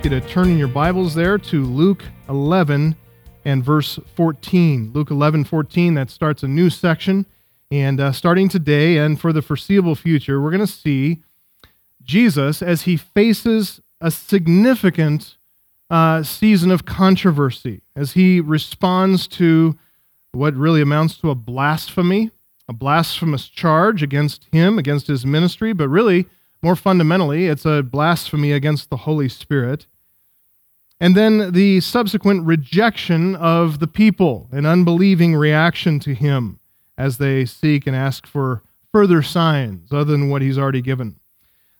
ask you to turn in your Bibles there to Luke 11 and verse 14. Luke 11, 14, that starts a new section. And uh, starting today and for the foreseeable future, we're going to see Jesus as he faces a significant uh, season of controversy, as he responds to what really amounts to a blasphemy, a blasphemous charge against him, against his ministry, but really, more fundamentally, it's a blasphemy against the Holy Spirit. And then the subsequent rejection of the people, an unbelieving reaction to him as they seek and ask for further signs other than what he's already given.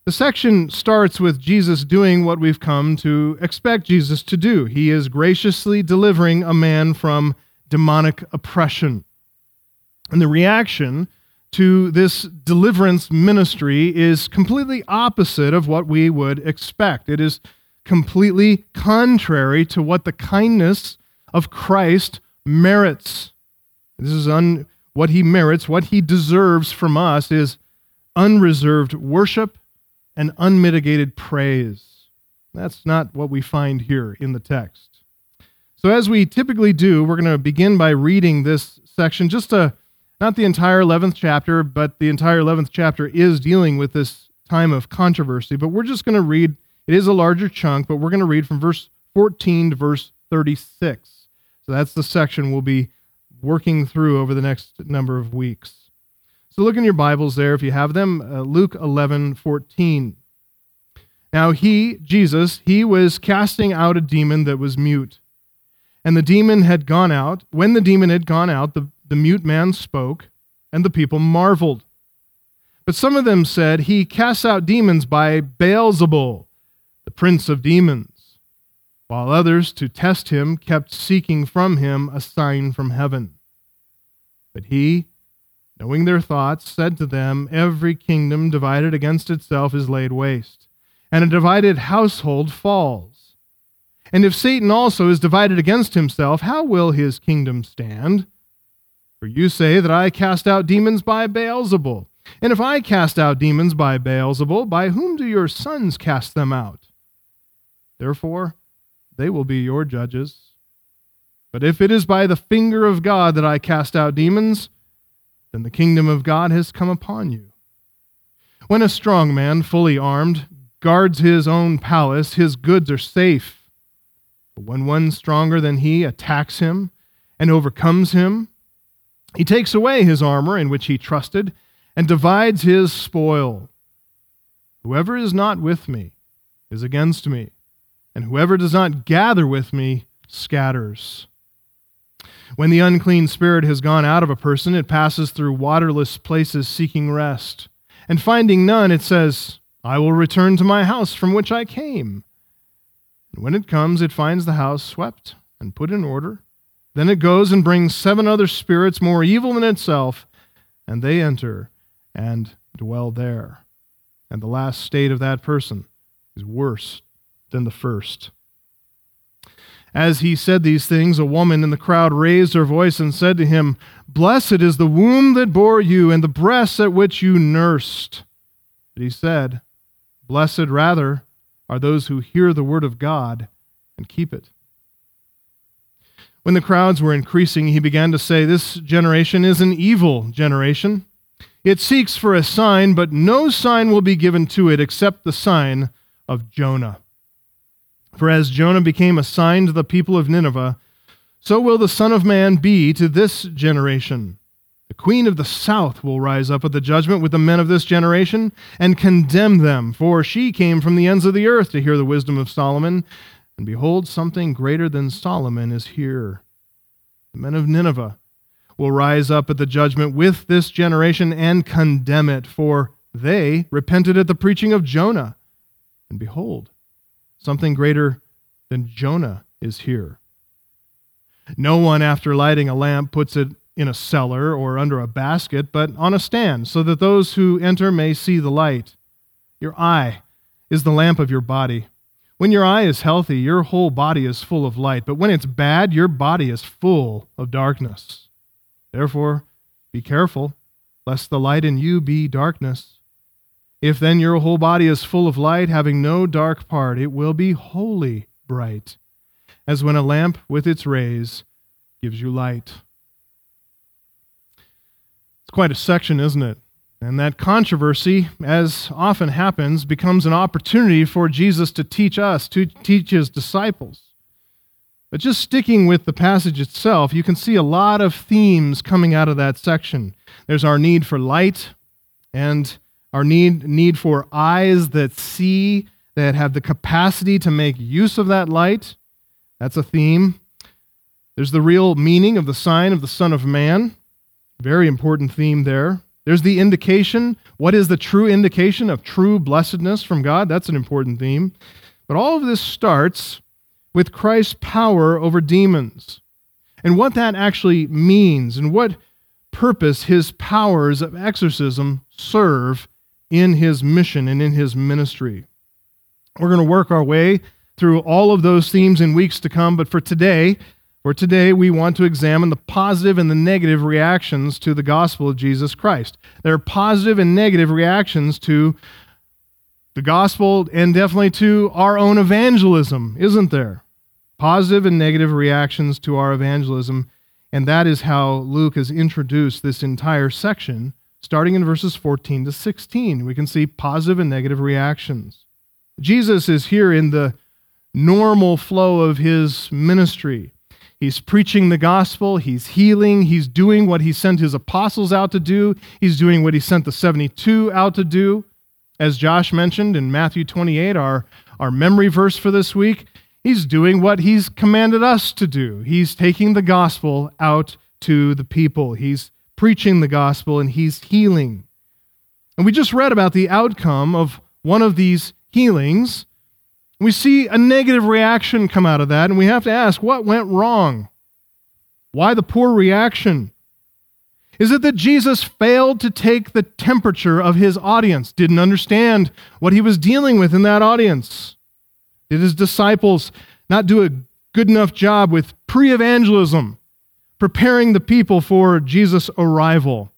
The section starts with Jesus doing what we've come to expect Jesus to do. He is graciously delivering a man from demonic oppression. And the reaction to this deliverance ministry is completely opposite of what we would expect. It is completely contrary to what the kindness of Christ merits. This is un, what he merits, what he deserves from us is unreserved worship and unmitigated praise. That's not what we find here in the text. So, as we typically do, we're going to begin by reading this section, just a, not the entire 11th chapter, but the entire 11th chapter is dealing with this time of controversy. But we're just going to read, it is a larger chunk, but we're going to read from verse 14 to verse 36. So, that's the section we'll be working through over the next number of weeks. So look in your Bibles there if you have them. Uh, Luke 11 14. Now he, Jesus, he was casting out a demon that was mute. And the demon had gone out. When the demon had gone out, the, the mute man spoke, and the people marveled. But some of them said, He casts out demons by Beelzebul, the prince of demons. While others, to test him, kept seeking from him a sign from heaven. But he, knowing their thoughts, said to them, Every kingdom divided against itself is laid waste, and a divided household falls. And if Satan also is divided against himself, how will his kingdom stand? For you say that I cast out demons by Beelzebul. And if I cast out demons by Beelzebul, by whom do your sons cast them out? Therefore, they will be your judges. But if it is by the finger of God that I cast out demons, then the kingdom of God has come upon you. When a strong man, fully armed, guards his own palace, his goods are safe. But when one stronger than he attacks him and overcomes him, he takes away his armor in which he trusted and divides his spoil. Whoever is not with me is against me, and whoever does not gather with me scatters. When the unclean spirit has gone out of a person, it passes through waterless places seeking rest. And finding none, it says, I will return to my house from which I came. And when it comes, it finds the house swept and put in order. Then it goes and brings seven other spirits more evil than itself, and they enter and dwell there. And the last state of that person is worse than the first. As he said these things, a woman in the crowd raised her voice and said to him, Blessed is the womb that bore you, and the breasts at which you nursed. But he said, Blessed rather are those who hear the word of God and keep it. When the crowds were increasing, he began to say, This generation is an evil generation. It seeks for a sign, but no sign will be given to it except the sign of Jonah. For as Jonah became a sign to the people of Nineveh, so will the Son of Man be to this generation. The queen of the south will rise up at the judgment with the men of this generation and condemn them, for she came from the ends of the earth to hear the wisdom of Solomon. And behold, something greater than Solomon is here. The men of Nineveh will rise up at the judgment with this generation and condemn it, for they repented at the preaching of Jonah. And behold, Something greater than Jonah is here. No one, after lighting a lamp, puts it in a cellar or under a basket, but on a stand, so that those who enter may see the light. Your eye is the lamp of your body. When your eye is healthy, your whole body is full of light, but when it's bad, your body is full of darkness. Therefore, be careful, lest the light in you be darkness. If then your whole body is full of light, having no dark part, it will be wholly bright, as when a lamp with its rays gives you light. It's quite a section, isn't it? And that controversy, as often happens, becomes an opportunity for Jesus to teach us, to teach his disciples. But just sticking with the passage itself, you can see a lot of themes coming out of that section. There's our need for light and our need, need for eyes that see, that have the capacity to make use of that light. That's a theme. There's the real meaning of the sign of the Son of Man. Very important theme there. There's the indication. What is the true indication of true blessedness from God? That's an important theme. But all of this starts with Christ's power over demons and what that actually means and what purpose his powers of exorcism serve in his mission and in his ministry. We're going to work our way through all of those themes in weeks to come, but for today, for today, we want to examine the positive and the negative reactions to the gospel of Jesus Christ. There are positive and negative reactions to the gospel and definitely to our own evangelism, isn't there? Positive and negative reactions to our evangelism. And that is how Luke has introduced this entire section, starting in verses 14 to 16. We can see positive and negative reactions. Jesus is here in the normal flow of his ministry. He's preaching the gospel. He's healing. He's doing what he sent his apostles out to do. He's doing what he sent the 72 out to do. As Josh mentioned in Matthew 28, our, our memory verse for this week, he's doing what he's commanded us to do. He's taking the gospel out to the people. He's preaching the gospel and he's healing. And we just read about the outcome of one of these healings we see a negative reaction come out of that, and we have to ask what went wrong? Why the poor reaction? Is it that Jesus failed to take the temperature of his audience, didn't understand what he was dealing with in that audience? Did his disciples not do a good enough job with pre evangelism, preparing the people for Jesus' arrival?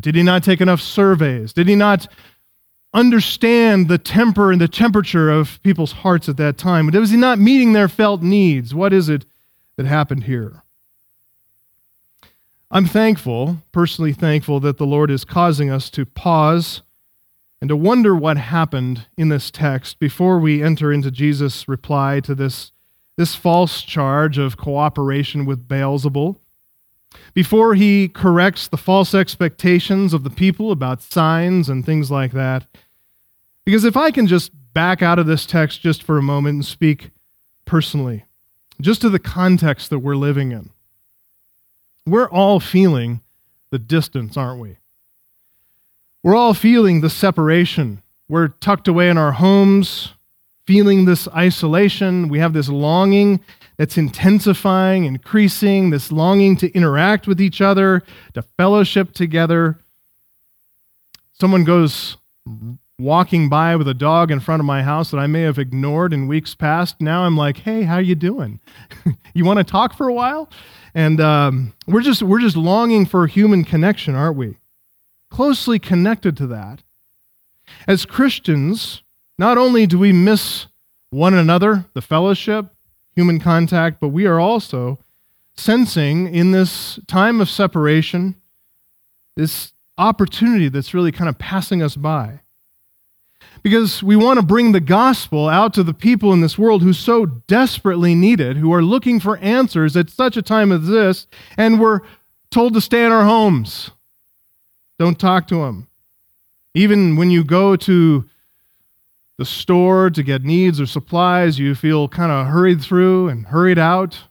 Did he not take enough surveys? Did he not understand the temper and the temperature of people's hearts at that time. Was he not meeting their felt needs? What is it that happened here? I'm thankful, personally thankful, that the Lord is causing us to pause and to wonder what happened in this text before we enter into Jesus' reply to this, this false charge of cooperation with Beelzebul. Before he corrects the false expectations of the people about signs and things like that, because if I can just back out of this text just for a moment and speak personally, just to the context that we're living in, we're all feeling the distance, aren't we? We're all feeling the separation. We're tucked away in our homes, feeling this isolation. We have this longing that's intensifying, increasing, this longing to interact with each other, to fellowship together. Someone goes walking by with a dog in front of my house that I may have ignored in weeks past. Now I'm like, hey, how you doing? you want to talk for a while? And um, we're just we're just longing for human connection, aren't we? Closely connected to that. As Christians, not only do we miss one another, the fellowship, human contact, but we are also sensing in this time of separation this opportunity that's really kind of passing us by because we want to bring the gospel out to the people in this world who so desperately need it, who are looking for answers at such a time as this, and we're told to stay in our homes. Don't talk to them. Even when you go to the store to get needs or supplies, you feel kind of hurried through and hurried out.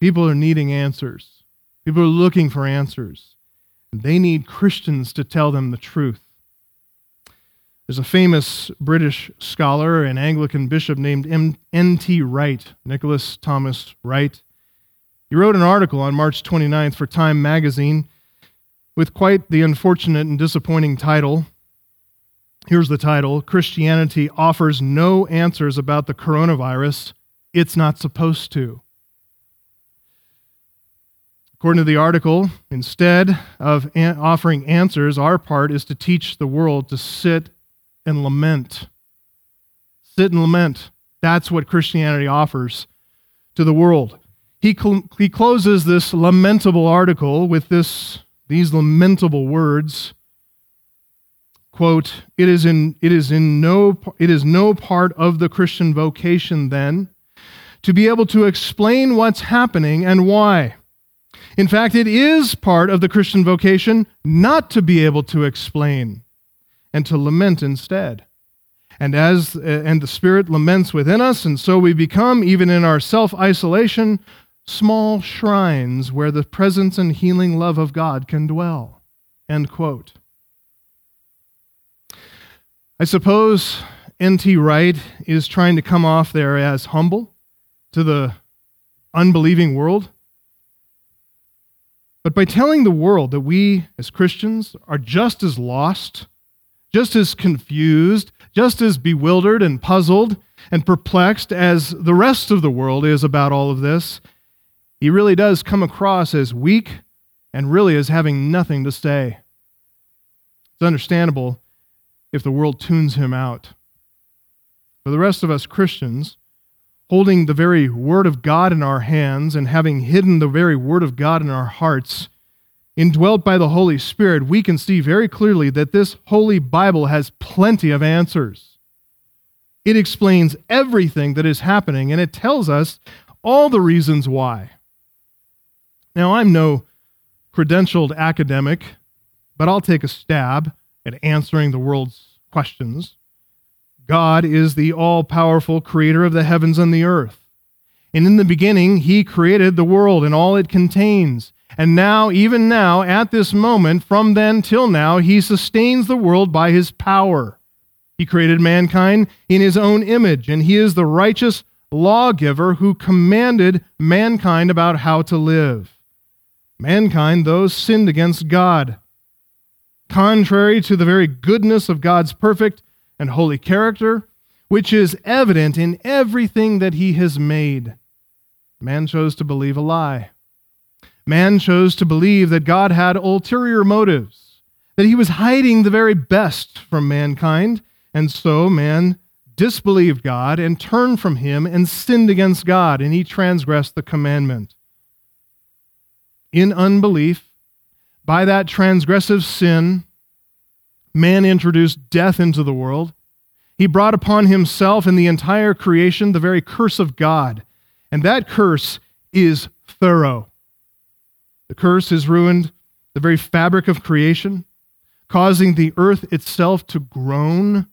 People are needing answers. People are looking for answers. They need Christians to tell them the truth. There's a famous British scholar and Anglican bishop named N.T. Wright, Nicholas Thomas Wright. He wrote an article on March 29th for Time magazine with quite the unfortunate and disappointing title. Here's the title Christianity offers no answers about the coronavirus. It's not supposed to. According to the article, instead of offering answers, our part is to teach the world to sit and lament. Sit and lament. That's what Christianity offers to the world. He, cl- he closes this lamentable article with this, these lamentable words quote it is in it is in no it is no part of the christian vocation then to be able to explain what's happening and why in fact it is part of the christian vocation not to be able to explain and to lament instead. And as uh, and the Spirit laments within us, and so we become, even in our self-isolation, small shrines where the presence and healing love of God can dwell. End quote. I suppose N.T. Wright is trying to come off there as humble to the unbelieving world. But by telling the world that we as Christians are just as lost just as confused, just as bewildered and puzzled and perplexed as the rest of the world is about all of this, he really does come across as weak and really as having nothing to say. It's understandable if the world tunes him out. For the rest of us Christians, holding the very Word of God in our hands and having hidden the very Word of God in our hearts, indwelt by the Holy Spirit, we can see very clearly that this Holy Bible has plenty of answers. It explains everything that is happening and it tells us all the reasons why. Now, I'm no credentialed academic, but I'll take a stab at answering the world's questions. God is the all powerful creator of the heavens and the earth. And in the beginning, he created the world and all it contains. And now, even now, at this moment, from then till now, he sustains the world by his power. He created mankind in his own image, and he is the righteous lawgiver who commanded mankind about how to live. Mankind, though, sinned against God. Contrary to the very goodness of God's perfect and holy character, which is evident in everything that he has made, man chose to believe a lie. Man chose to believe that God had ulterior motives, that he was hiding the very best from mankind, and so man disbelieved God and turned from him and sinned against God, and he transgressed the commandment. In unbelief, by that transgressive sin, man introduced death into the world. He brought upon himself and the entire creation the very curse of God. And that curse is thorough. The curse has ruined the very fabric of creation, causing the earth itself to groan.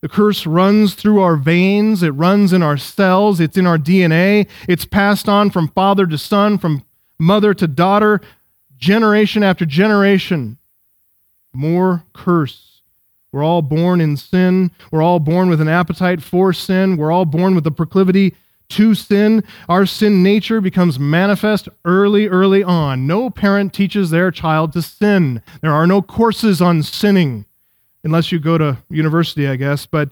The curse runs through our veins, it runs in our cells, it's in our DNA, it's passed on from father to son, from mother to daughter, generation after generation. More curse. We're all born in sin. We're all born with an appetite for sin. We're all born with a proclivity to sin, our sin nature becomes manifest early, early on. No parent teaches their child to sin. There are no courses on sinning, unless you go to university, I guess, but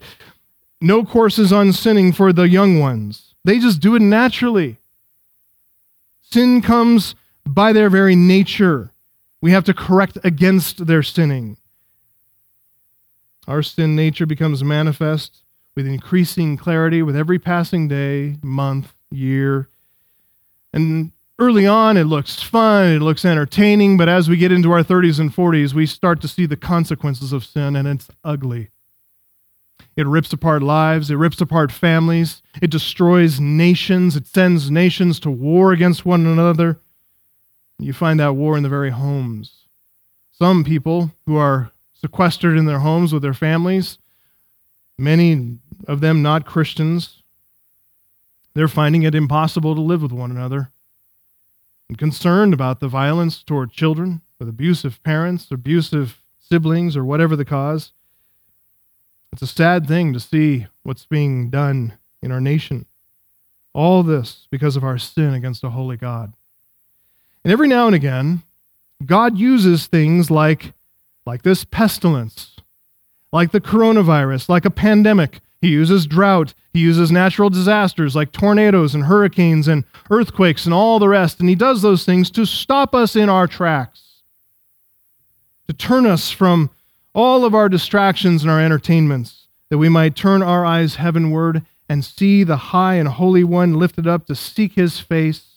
no courses on sinning for the young ones. They just do it naturally. Sin comes by their very nature. We have to correct against their sinning. Our sin nature becomes manifest with increasing clarity with every passing day, month, year. And early on, it looks fun, it looks entertaining, but as we get into our 30s and 40s, we start to see the consequences of sin, and it's ugly. It rips apart lives, it rips apart families, it destroys nations, it sends nations to war against one another. You find that war in the very homes. Some people who are sequestered in their homes with their families many of them not Christians, they're finding it impossible to live with one another and concerned about the violence toward children with abusive parents, abusive siblings, or whatever the cause. It's a sad thing to see what's being done in our nation. All this because of our sin against a holy God. And every now and again, God uses things like, like this pestilence, like the coronavirus, like a pandemic. He uses drought. He uses natural disasters like tornadoes and hurricanes and earthquakes and all the rest. And he does those things to stop us in our tracks, to turn us from all of our distractions and our entertainments, that we might turn our eyes heavenward and see the high and holy one lifted up to seek his face,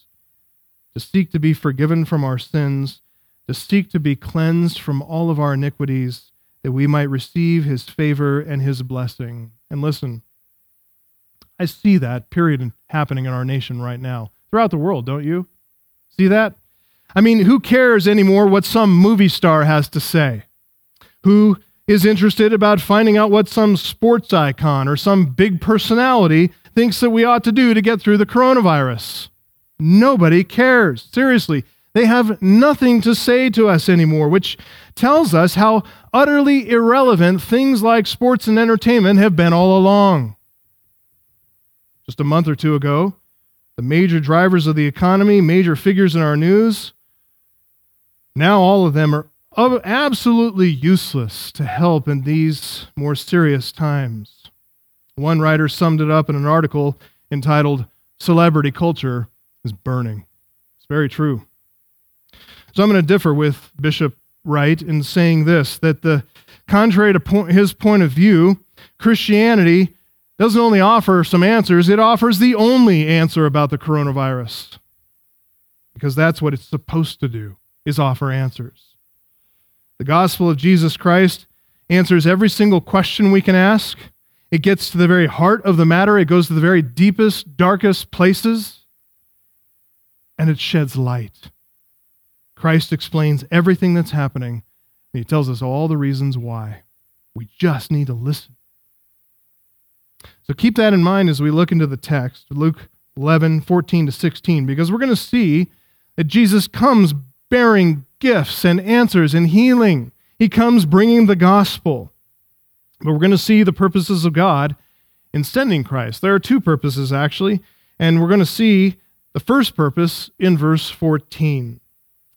to seek to be forgiven from our sins, to seek to be cleansed from all of our iniquities, that we might receive his favor and his blessing. And listen, I see that period happening in our nation right now, throughout the world, don't you? See that? I mean, who cares anymore what some movie star has to say? Who is interested about finding out what some sports icon or some big personality thinks that we ought to do to get through the coronavirus? Nobody cares. Seriously, they have nothing to say to us anymore, which tells us how utterly irrelevant things like sports and entertainment have been all along. Just a month or two ago, the major drivers of the economy, major figures in our news, now all of them are absolutely useless to help in these more serious times. One writer summed it up in an article entitled Celebrity Culture is Burning. It's very true. So I'm going to differ with Bishop Wright in saying this that the contrary to his point of view, Christianity doesn't only offer some answers, it offers the only answer about the coronavirus. Because that's what it's supposed to do, is offer answers. The gospel of Jesus Christ answers every single question we can ask. It gets to the very heart of the matter. It goes to the very deepest, darkest places. And it sheds light. Christ explains everything that's happening, and he tells us all the reasons why. We just need to listen. So keep that in mind as we look into the text, Luke 11, 14 to 16, because we're going to see that Jesus comes bearing gifts and answers and healing. He comes bringing the gospel. But we're going to see the purposes of God in sending Christ. There are two purposes, actually, and we're going to see the first purpose in verse 14.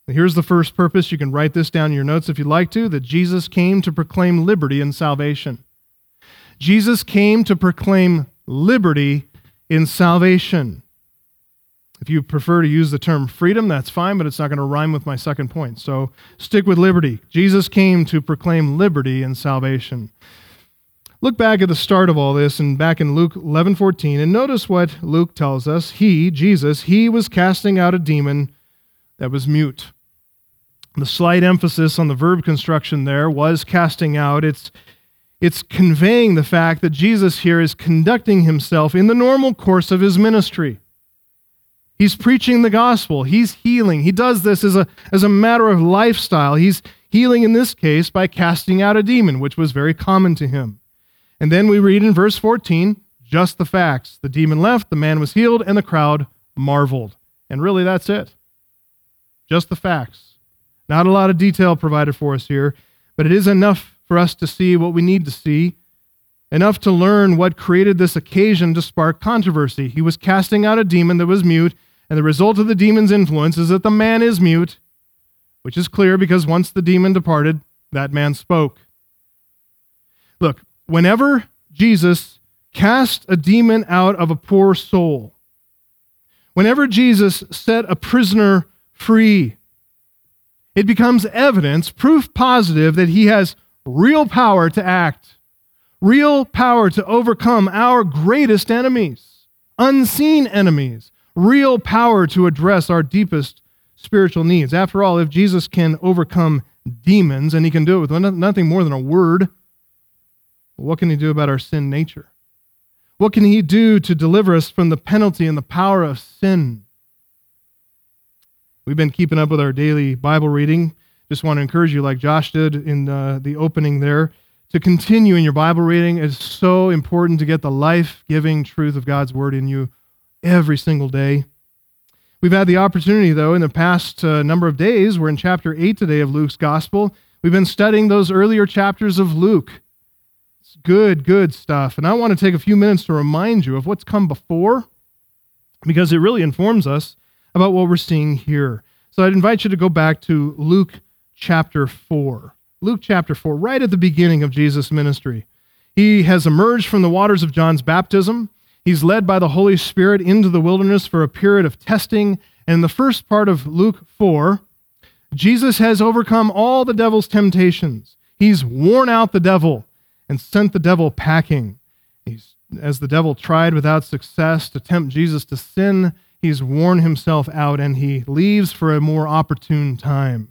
Here's the first purpose. You can write this down in your notes if you'd like to that Jesus came to proclaim liberty and salvation. Jesus came to proclaim liberty in salvation. If you prefer to use the term freedom, that's fine, but it's not going to rhyme with my second point. So stick with liberty. Jesus came to proclaim liberty and salvation. Look back at the start of all this and back in Luke 11:14 and notice what Luke tells us. He, Jesus, he was casting out a demon that was mute. The slight emphasis on the verb construction there was casting out. It's, it's conveying the fact that Jesus here is conducting himself in the normal course of his ministry. He's preaching the gospel. He's healing. He does this as a, as a matter of lifestyle. He's healing in this case by casting out a demon, which was very common to him. And then we read in verse 14 just the facts. The demon left, the man was healed, and the crowd marveled. And really, that's it. Just the facts. Not a lot of detail provided for us here, but it is enough for us to see what we need to see, enough to learn what created this occasion to spark controversy. He was casting out a demon that was mute, and the result of the demon's influence is that the man is mute, which is clear because once the demon departed, that man spoke. Look, whenever Jesus cast a demon out of a poor soul, whenever Jesus set a prisoner free, it becomes evidence, proof positive, that he has real power to act, real power to overcome our greatest enemies, unseen enemies, real power to address our deepest spiritual needs. After all, if Jesus can overcome demons and he can do it with nothing more than a word, what can he do about our sin nature? What can he do to deliver us from the penalty and the power of sin? We've been keeping up with our daily Bible reading. Just want to encourage you, like Josh did in uh, the opening there, to continue in your Bible reading. It's so important to get the life giving truth of God's Word in you every single day. We've had the opportunity, though, in the past uh, number of days, we're in chapter 8 today of Luke's Gospel. We've been studying those earlier chapters of Luke. It's good, good stuff. And I want to take a few minutes to remind you of what's come before because it really informs us about what we're seeing here. So I'd invite you to go back to Luke chapter 4. Luke chapter 4, right at the beginning of Jesus' ministry. He has emerged from the waters of John's baptism. He's led by the Holy Spirit into the wilderness for a period of testing. And in the first part of Luke 4, Jesus has overcome all the devil's temptations. He's worn out the devil and sent the devil packing. He's, as the devil tried without success to tempt Jesus to sin, he's worn himself out and he leaves for a more opportune time.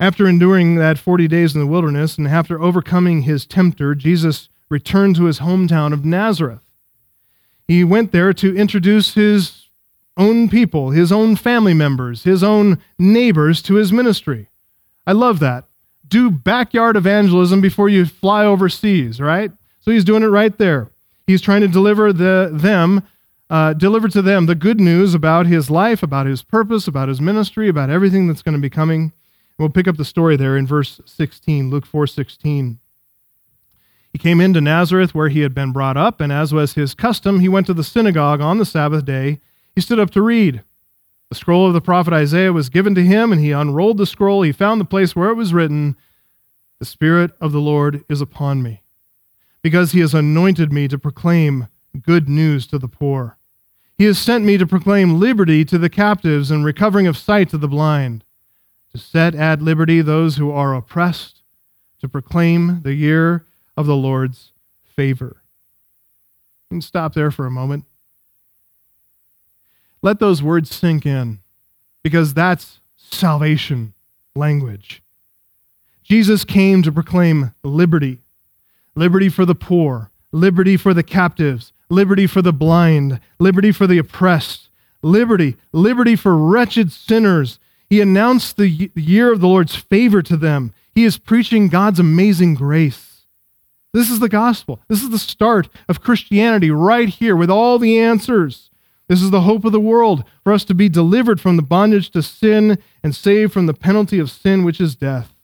After enduring that 40 days in the wilderness and after overcoming his tempter, Jesus returned to his hometown of Nazareth. He went there to introduce his own people, his own family members, his own neighbors to his ministry. I love that. Do backyard evangelism before you fly overseas, right? So he's doing it right there. He's trying to deliver the, them, uh, deliver to them the good news about his life, about his purpose, about his ministry, about everything that's going to be coming. We'll pick up the story there in verse 16, Luke 4 16. He came into Nazareth where he had been brought up, and as was his custom, he went to the synagogue on the Sabbath day. He stood up to read. The scroll of the prophet Isaiah was given to him, and he unrolled the scroll. He found the place where it was written, The Spirit of the Lord is upon me, because he has anointed me to proclaim good news to the poor. He has sent me to proclaim liberty to the captives and recovering of sight to the blind to set at liberty those who are oppressed, to proclaim the year of the Lord's favor. And stop there for a moment. Let those words sink in, because that's salvation language. Jesus came to proclaim liberty liberty for the poor, liberty for the captives, liberty for the blind, liberty for the oppressed, liberty, liberty for wretched sinners, he announced the year of the Lord's favor to them. He is preaching God's amazing grace. This is the gospel. This is the start of Christianity right here with all the answers. This is the hope of the world for us to be delivered from the bondage to sin and saved from the penalty of sin, which is death.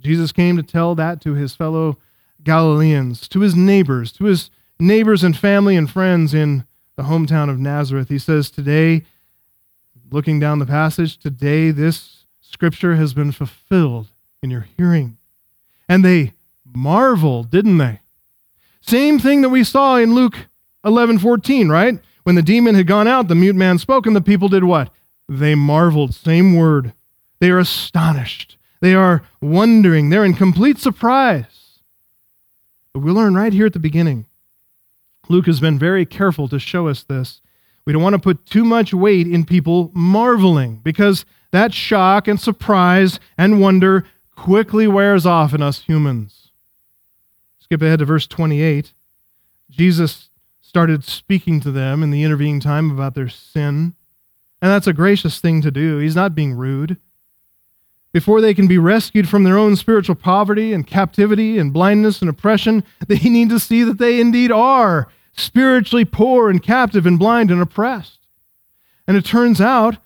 Jesus came to tell that to his fellow Galileans, to his neighbors, to his neighbors and family and friends in the hometown of Nazareth. He says, Today looking down the passage, today this scripture has been fulfilled in your hearing. And they marveled, didn't they? Same thing that we saw in Luke 11 14, right? When the demon had gone out, the mute man spoke, and the people did what? They marveled. Same word. They are astonished. They are wondering. They're in complete surprise. But we learn right here at the beginning. Luke has been very careful to show us this we don't want to put too much weight in people marveling because that shock and surprise and wonder quickly wears off in us humans. Skip ahead to verse 28. Jesus started speaking to them in the intervening time about their sin. And that's a gracious thing to do. He's not being rude. Before they can be rescued from their own spiritual poverty and captivity and blindness and oppression, they need to see that they indeed are spiritually poor and captive and blind and oppressed. And it turns out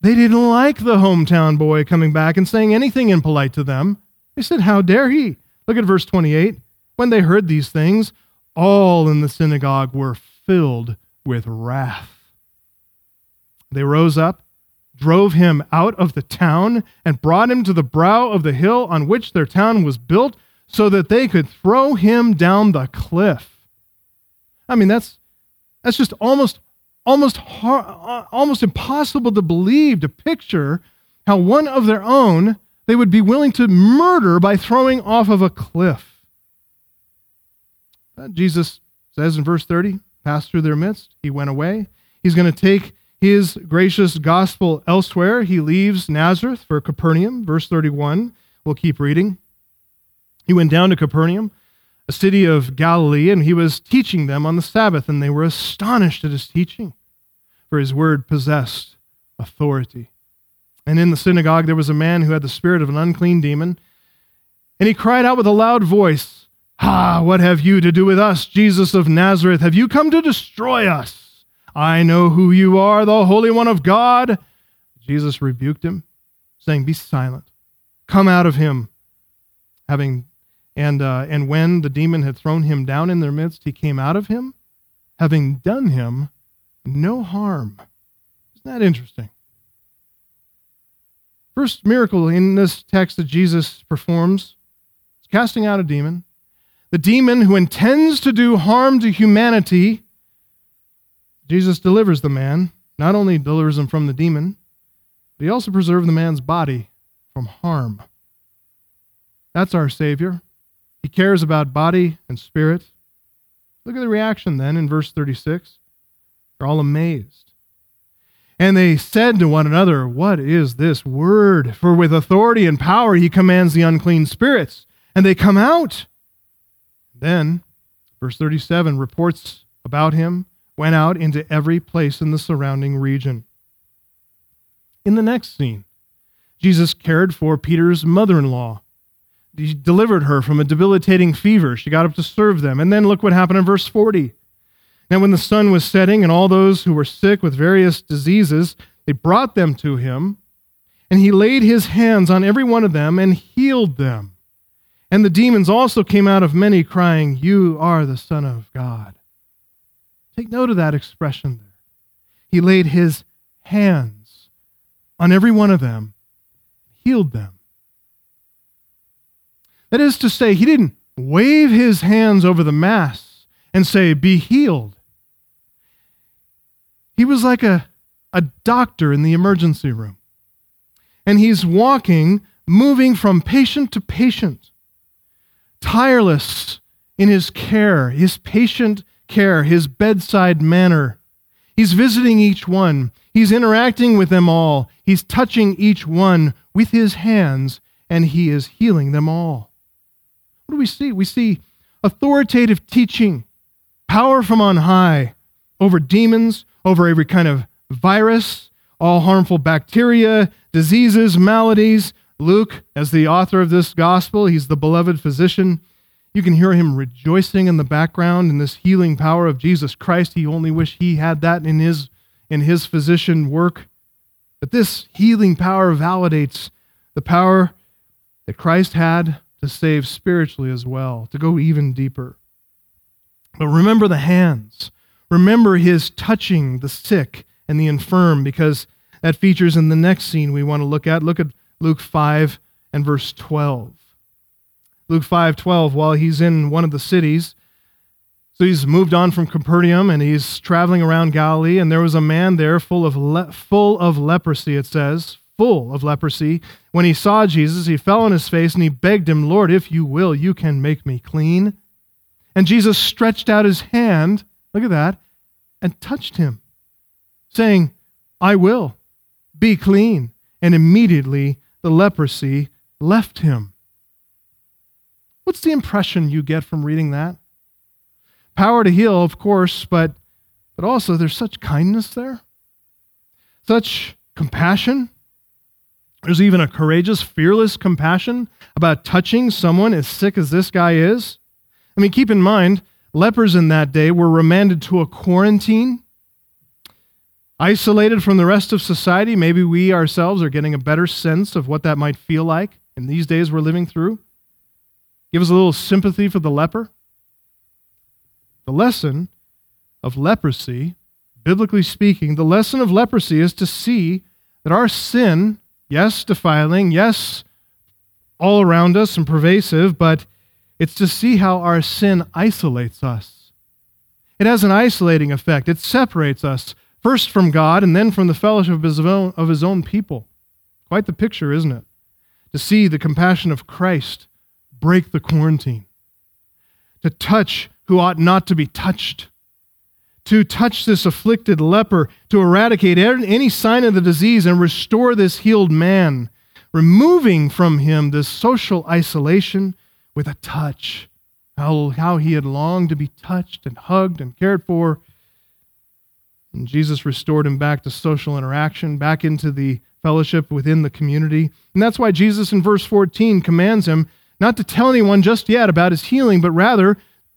they didn't like the hometown boy coming back and saying anything impolite to them. They said, How dare he? Look at verse 28. When they heard these things, all in the synagogue were filled with wrath. They rose up, drove him out of the town, and brought him to the brow of the hill on which their town was built, so that they could throw him down the cliff. I mean, that's that's just almost almost hard, uh, almost impossible to believe to picture how one of their own they would be willing to murder by throwing off of a cliff. Uh, Jesus says in verse 30, passed through their midst, he went away. He's going to take his gracious gospel elsewhere. He leaves Nazareth for Capernaum, verse 31. We'll keep reading. He went down to Capernaum a city of Galilee, and he was teaching them on the Sabbath, and they were astonished at his teaching, for his word possessed authority. And in the synagogue there was a man who had the spirit of an unclean demon, and he cried out with a loud voice, Ah, what have you to do with us, Jesus of Nazareth? Have you come to destroy us? I know who you are, the Holy One of God. Jesus rebuked him, saying, Be silent. Come out of him. Having And, uh, and when the demon had thrown him down in their midst, he came out of him, having done him no harm. Isn't that interesting? First miracle in this text that Jesus performs is casting out a demon. The demon who intends to do harm to humanity, Jesus delivers the man. Not only delivers him from the demon, but he also preserves the man's body from harm. That's our Savior. He cares about body and spirit. Look at the reaction then in verse 36. They're all amazed. And they said to one another, What is this word? For with authority and power he commands the unclean spirits, and they come out. Then, verse 37 reports about him went out into every place in the surrounding region. In the next scene, Jesus cared for Peter's mother in law. He delivered her from a debilitating fever. She got up to serve them. And then look what happened in verse 40. And when the sun was setting, and all those who were sick with various diseases, they brought them to him, and he laid his hands on every one of them and healed them. And the demons also came out of many, crying, You are the Son of God. Take note of that expression there. He laid his hands on every one of them, healed them. That is to say, he didn't wave his hands over the mass and say, Be healed. He was like a, a doctor in the emergency room. And he's walking, moving from patient to patient, tireless in his care, his patient care, his bedside manner. He's visiting each one. He's interacting with them all. He's touching each one with his hands, and he is healing them all. What do we see? We see authoritative teaching, power from on high over demons, over every kind of virus, all harmful bacteria, diseases, maladies. Luke, as the author of this gospel, he's the beloved physician. You can hear him rejoicing in the background in this healing power of Jesus Christ. He only wish he had that in his in his physician work. But this healing power validates the power that Christ had to save spiritually as well, to go even deeper. But remember the hands. Remember his touching the sick and the infirm, because that features in the next scene we want to look at. Look at Luke 5 and verse 12. Luke 5:12 while he's in one of the cities. So he's moved on from Capernaum and he's traveling around Galilee and there was a man there full of le- full of leprosy it says, full of leprosy. When he saw Jesus, he fell on his face and he begged him, "Lord, if you will, you can make me clean." And Jesus stretched out his hand, look at that, and touched him, saying, "I will. Be clean." And immediately the leprosy left him. What's the impression you get from reading that? Power to heal, of course, but, but also there's such kindness there, such compassion. There's even a courageous, fearless compassion about touching someone as sick as this guy is. I mean, keep in mind, lepers in that day were remanded to a quarantine, isolated from the rest of society. Maybe we ourselves are getting a better sense of what that might feel like in these days we're living through. Give us a little sympathy for the leper. The lesson of leprosy, biblically speaking, the lesson of leprosy is to see that our sin, yes, defiling, yes, all around us and pervasive, but it's to see how our sin isolates us. It has an isolating effect. It separates us first from God and then from the fellowship of his own, of his own people. Quite the picture, isn't it? To see the compassion of Christ break the quarantine, to touch who ought not to be touched, to touch this afflicted leper, to eradicate er, any sign of the disease and restore this healed man, removing from him this social isolation with a touch. How, how he had longed to be touched and hugged and cared for. And Jesus restored him back to social interaction, back into the fellowship within the community. And that's why Jesus in verse 14 commands him not to tell anyone just yet about his healing, but rather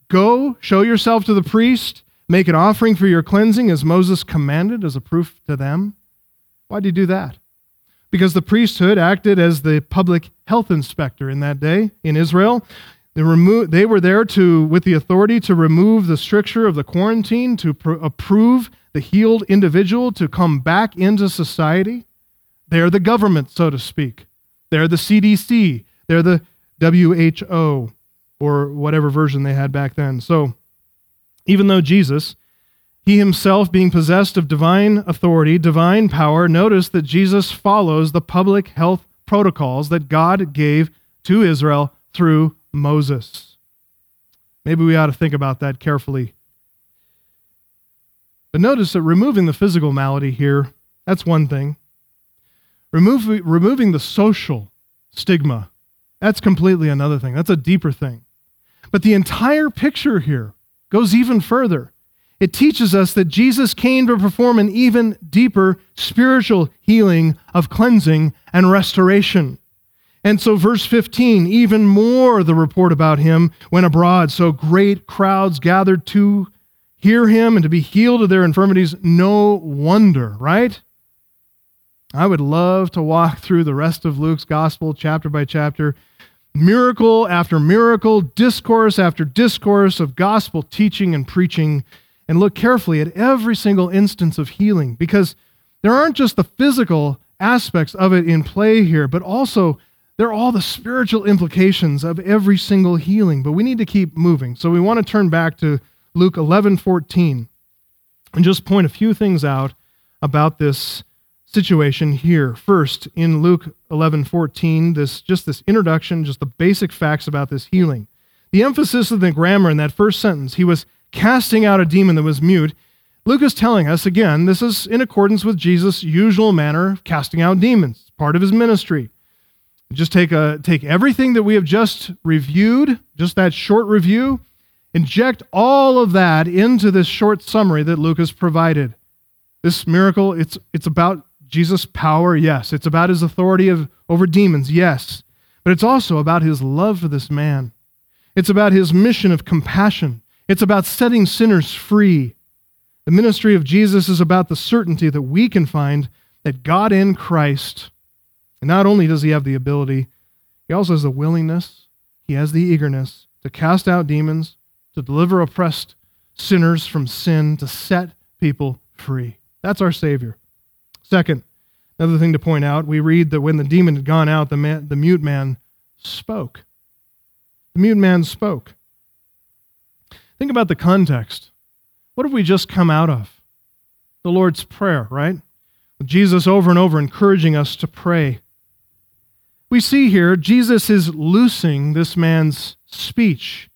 go, show yourself to the priest, make an offering for your cleansing as Moses commanded as a proof to them. Why did he do that? Because the priesthood acted as the public health inspector in that day in Israel. They, remo- they were there to, with the authority to remove the stricture of the quarantine, to pr- approve the healed individual to come back into society. They're the government, so to speak. They're the CDC. They're the WHO, or whatever version they had back then. So, even though Jesus, he himself being possessed of divine authority, divine power, notice that Jesus follows the public health protocols that God gave to Israel through Moses. Maybe we ought to think about that carefully. But notice that removing the physical malady here, that's one thing. Remove, removing the social stigma, that's completely another thing. That's a deeper thing. But the entire picture here goes even further. It teaches us that Jesus came to perform an even deeper spiritual healing of cleansing and restoration. And so, verse 15, even more the report about him went abroad. So great crowds gathered to hear him and to be healed of their infirmities. No wonder, right? I would love to walk through the rest of Luke's gospel chapter by chapter, miracle after miracle, discourse after discourse of gospel teaching and preaching, and look carefully at every single instance of healing because there aren't just the physical aspects of it in play here, but also they're all the spiritual implications of every single healing, but we need to keep moving. So we want to turn back to Luke 11 14 and just point a few things out about this situation here. First, in Luke 11 14, this, just this introduction, just the basic facts about this healing. The emphasis of the grammar in that first sentence, he was casting out a demon that was mute. Luke is telling us, again, this is in accordance with Jesus' usual manner of casting out demons, part of his ministry. Just take, a, take everything that we have just reviewed, just that short review, inject all of that into this short summary that Luke has provided. This miracle, it's, it's about Jesus' power, yes. It's about his authority of, over demons, yes. But it's also about his love for this man. It's about his mission of compassion. It's about setting sinners free. The ministry of Jesus is about the certainty that we can find that God in Christ and not only does he have the ability, he also has the willingness, he has the eagerness to cast out demons, to deliver oppressed sinners from sin, to set people free. That's our Savior. Second, another thing to point out we read that when the demon had gone out, the, man, the mute man spoke. The mute man spoke. Think about the context. What have we just come out of? The Lord's Prayer, right? With Jesus over and over encouraging us to pray. We see here Jesus is loosing this man's speech,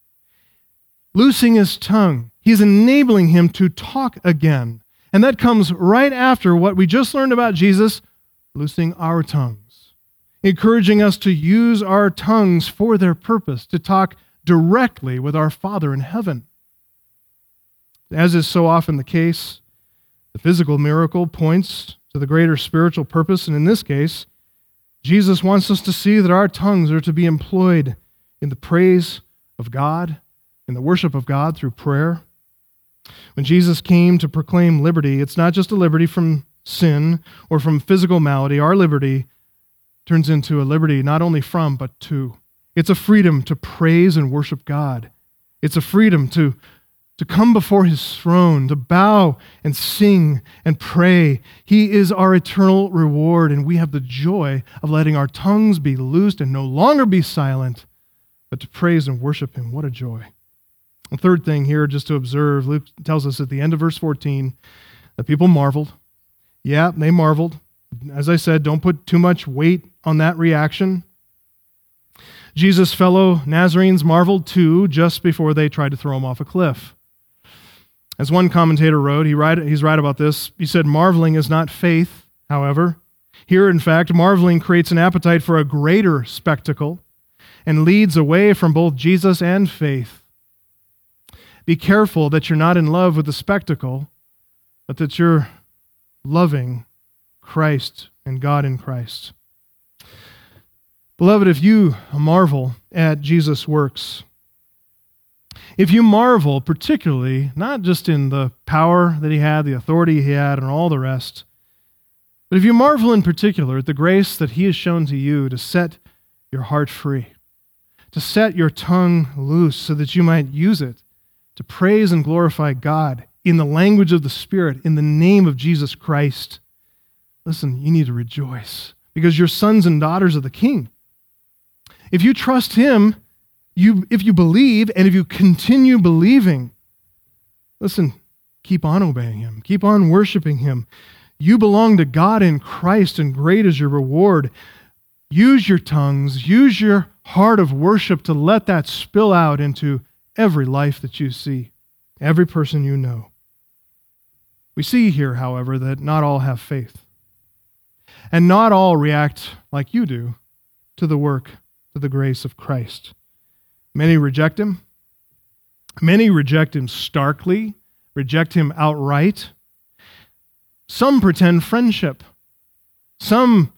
loosing his tongue. He's enabling him to talk again. And that comes right after what we just learned about Jesus loosing our tongues, encouraging us to use our tongues for their purpose, to talk directly with our Father in heaven. As is so often the case, the physical miracle points to the greater spiritual purpose, and in this case, Jesus wants us to see that our tongues are to be employed in the praise of God, in the worship of God through prayer. When Jesus came to proclaim liberty, it's not just a liberty from sin or from physical malady. Our liberty turns into a liberty not only from, but to. It's a freedom to praise and worship God. It's a freedom to to come before his throne, to bow and sing and pray. He is our eternal reward, and we have the joy of letting our tongues be loosed and no longer be silent, but to praise and worship him. What a joy. The third thing here, just to observe, Luke tells us at the end of verse 14 that people marveled. Yeah, they marveled. As I said, don't put too much weight on that reaction. Jesus' fellow Nazarenes marveled too just before they tried to throw him off a cliff. As one commentator wrote, he he's right about this. He said, Marveling is not faith, however. Here, in fact, marveling creates an appetite for a greater spectacle and leads away from both Jesus and faith. Be careful that you're not in love with the spectacle, but that you're loving Christ and God in Christ. Beloved, if you marvel at Jesus' works, if you marvel, particularly, not just in the power that he had, the authority he had, and all the rest, but if you marvel in particular at the grace that he has shown to you to set your heart free, to set your tongue loose so that you might use it to praise and glorify God in the language of the Spirit, in the name of Jesus Christ. Listen, you need to rejoice because you're sons and daughters of the King. If you trust Him, you, if you believe, and if you continue believing, listen, keep on obeying Him, keep on worshiping Him. You belong to God in Christ, and great is your reward. Use your tongues, use your heart of worship to let that spill out into every life that you see, every person you know. We see here, however, that not all have faith. And not all react like you do to the work, to the grace of Christ. Many reject him. Many reject him starkly, reject him outright. Some pretend friendship. Some,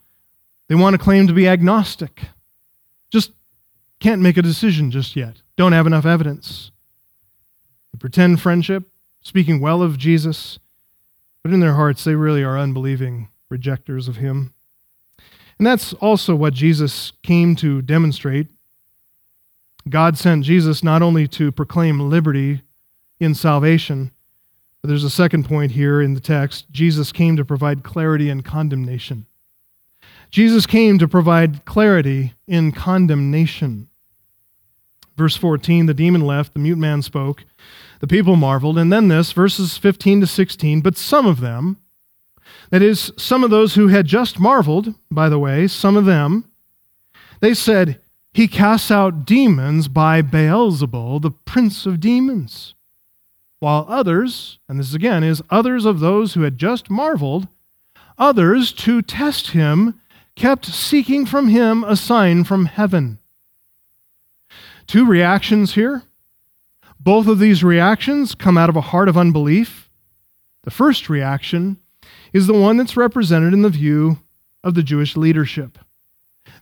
they want to claim to be agnostic. Just can't make a decision just yet. Don't have enough evidence. They pretend friendship, speaking well of Jesus, but in their hearts, they really are unbelieving rejectors of him. And that's also what Jesus came to demonstrate. God sent Jesus not only to proclaim liberty in salvation, but there's a second point here in the text. Jesus came to provide clarity in condemnation. Jesus came to provide clarity in condemnation. Verse 14 the demon left, the mute man spoke. The people marveled. And then this, verses 15 to 16, but some of them, that is, some of those who had just marveled, by the way, some of them, they said, He casts out demons by Beelzebul, the prince of demons. While others, and this again is others of those who had just marveled, others to test him kept seeking from him a sign from heaven. Two reactions here. Both of these reactions come out of a heart of unbelief. The first reaction is the one that's represented in the view of the Jewish leadership.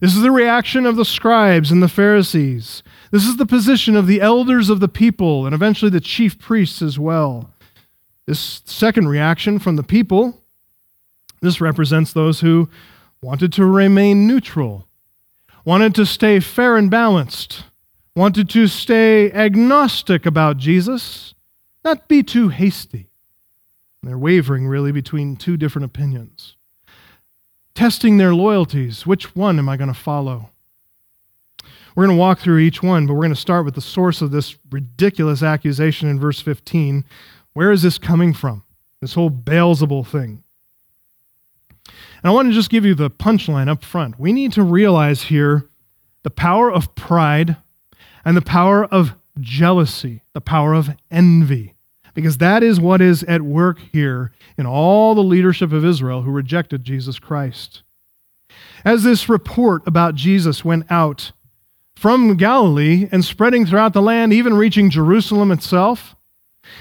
This is the reaction of the scribes and the Pharisees. This is the position of the elders of the people and eventually the chief priests as well. This second reaction from the people, this represents those who wanted to remain neutral, wanted to stay fair and balanced, wanted to stay agnostic about Jesus, not be too hasty. they're wavering really between two different opinions. Testing their loyalties. Which one am I going to follow? We're going to walk through each one, but we're going to start with the source of this ridiculous accusation in verse 15. Where is this coming from? This whole Beelzebul thing. And I want to just give you the punchline up front. We need to realize here the power of pride and the power of jealousy, the power of envy. Because that is what is at work here in all the leadership of Israel who rejected Jesus Christ. As this report about Jesus went out from Galilee and spreading throughout the land, even reaching Jerusalem itself,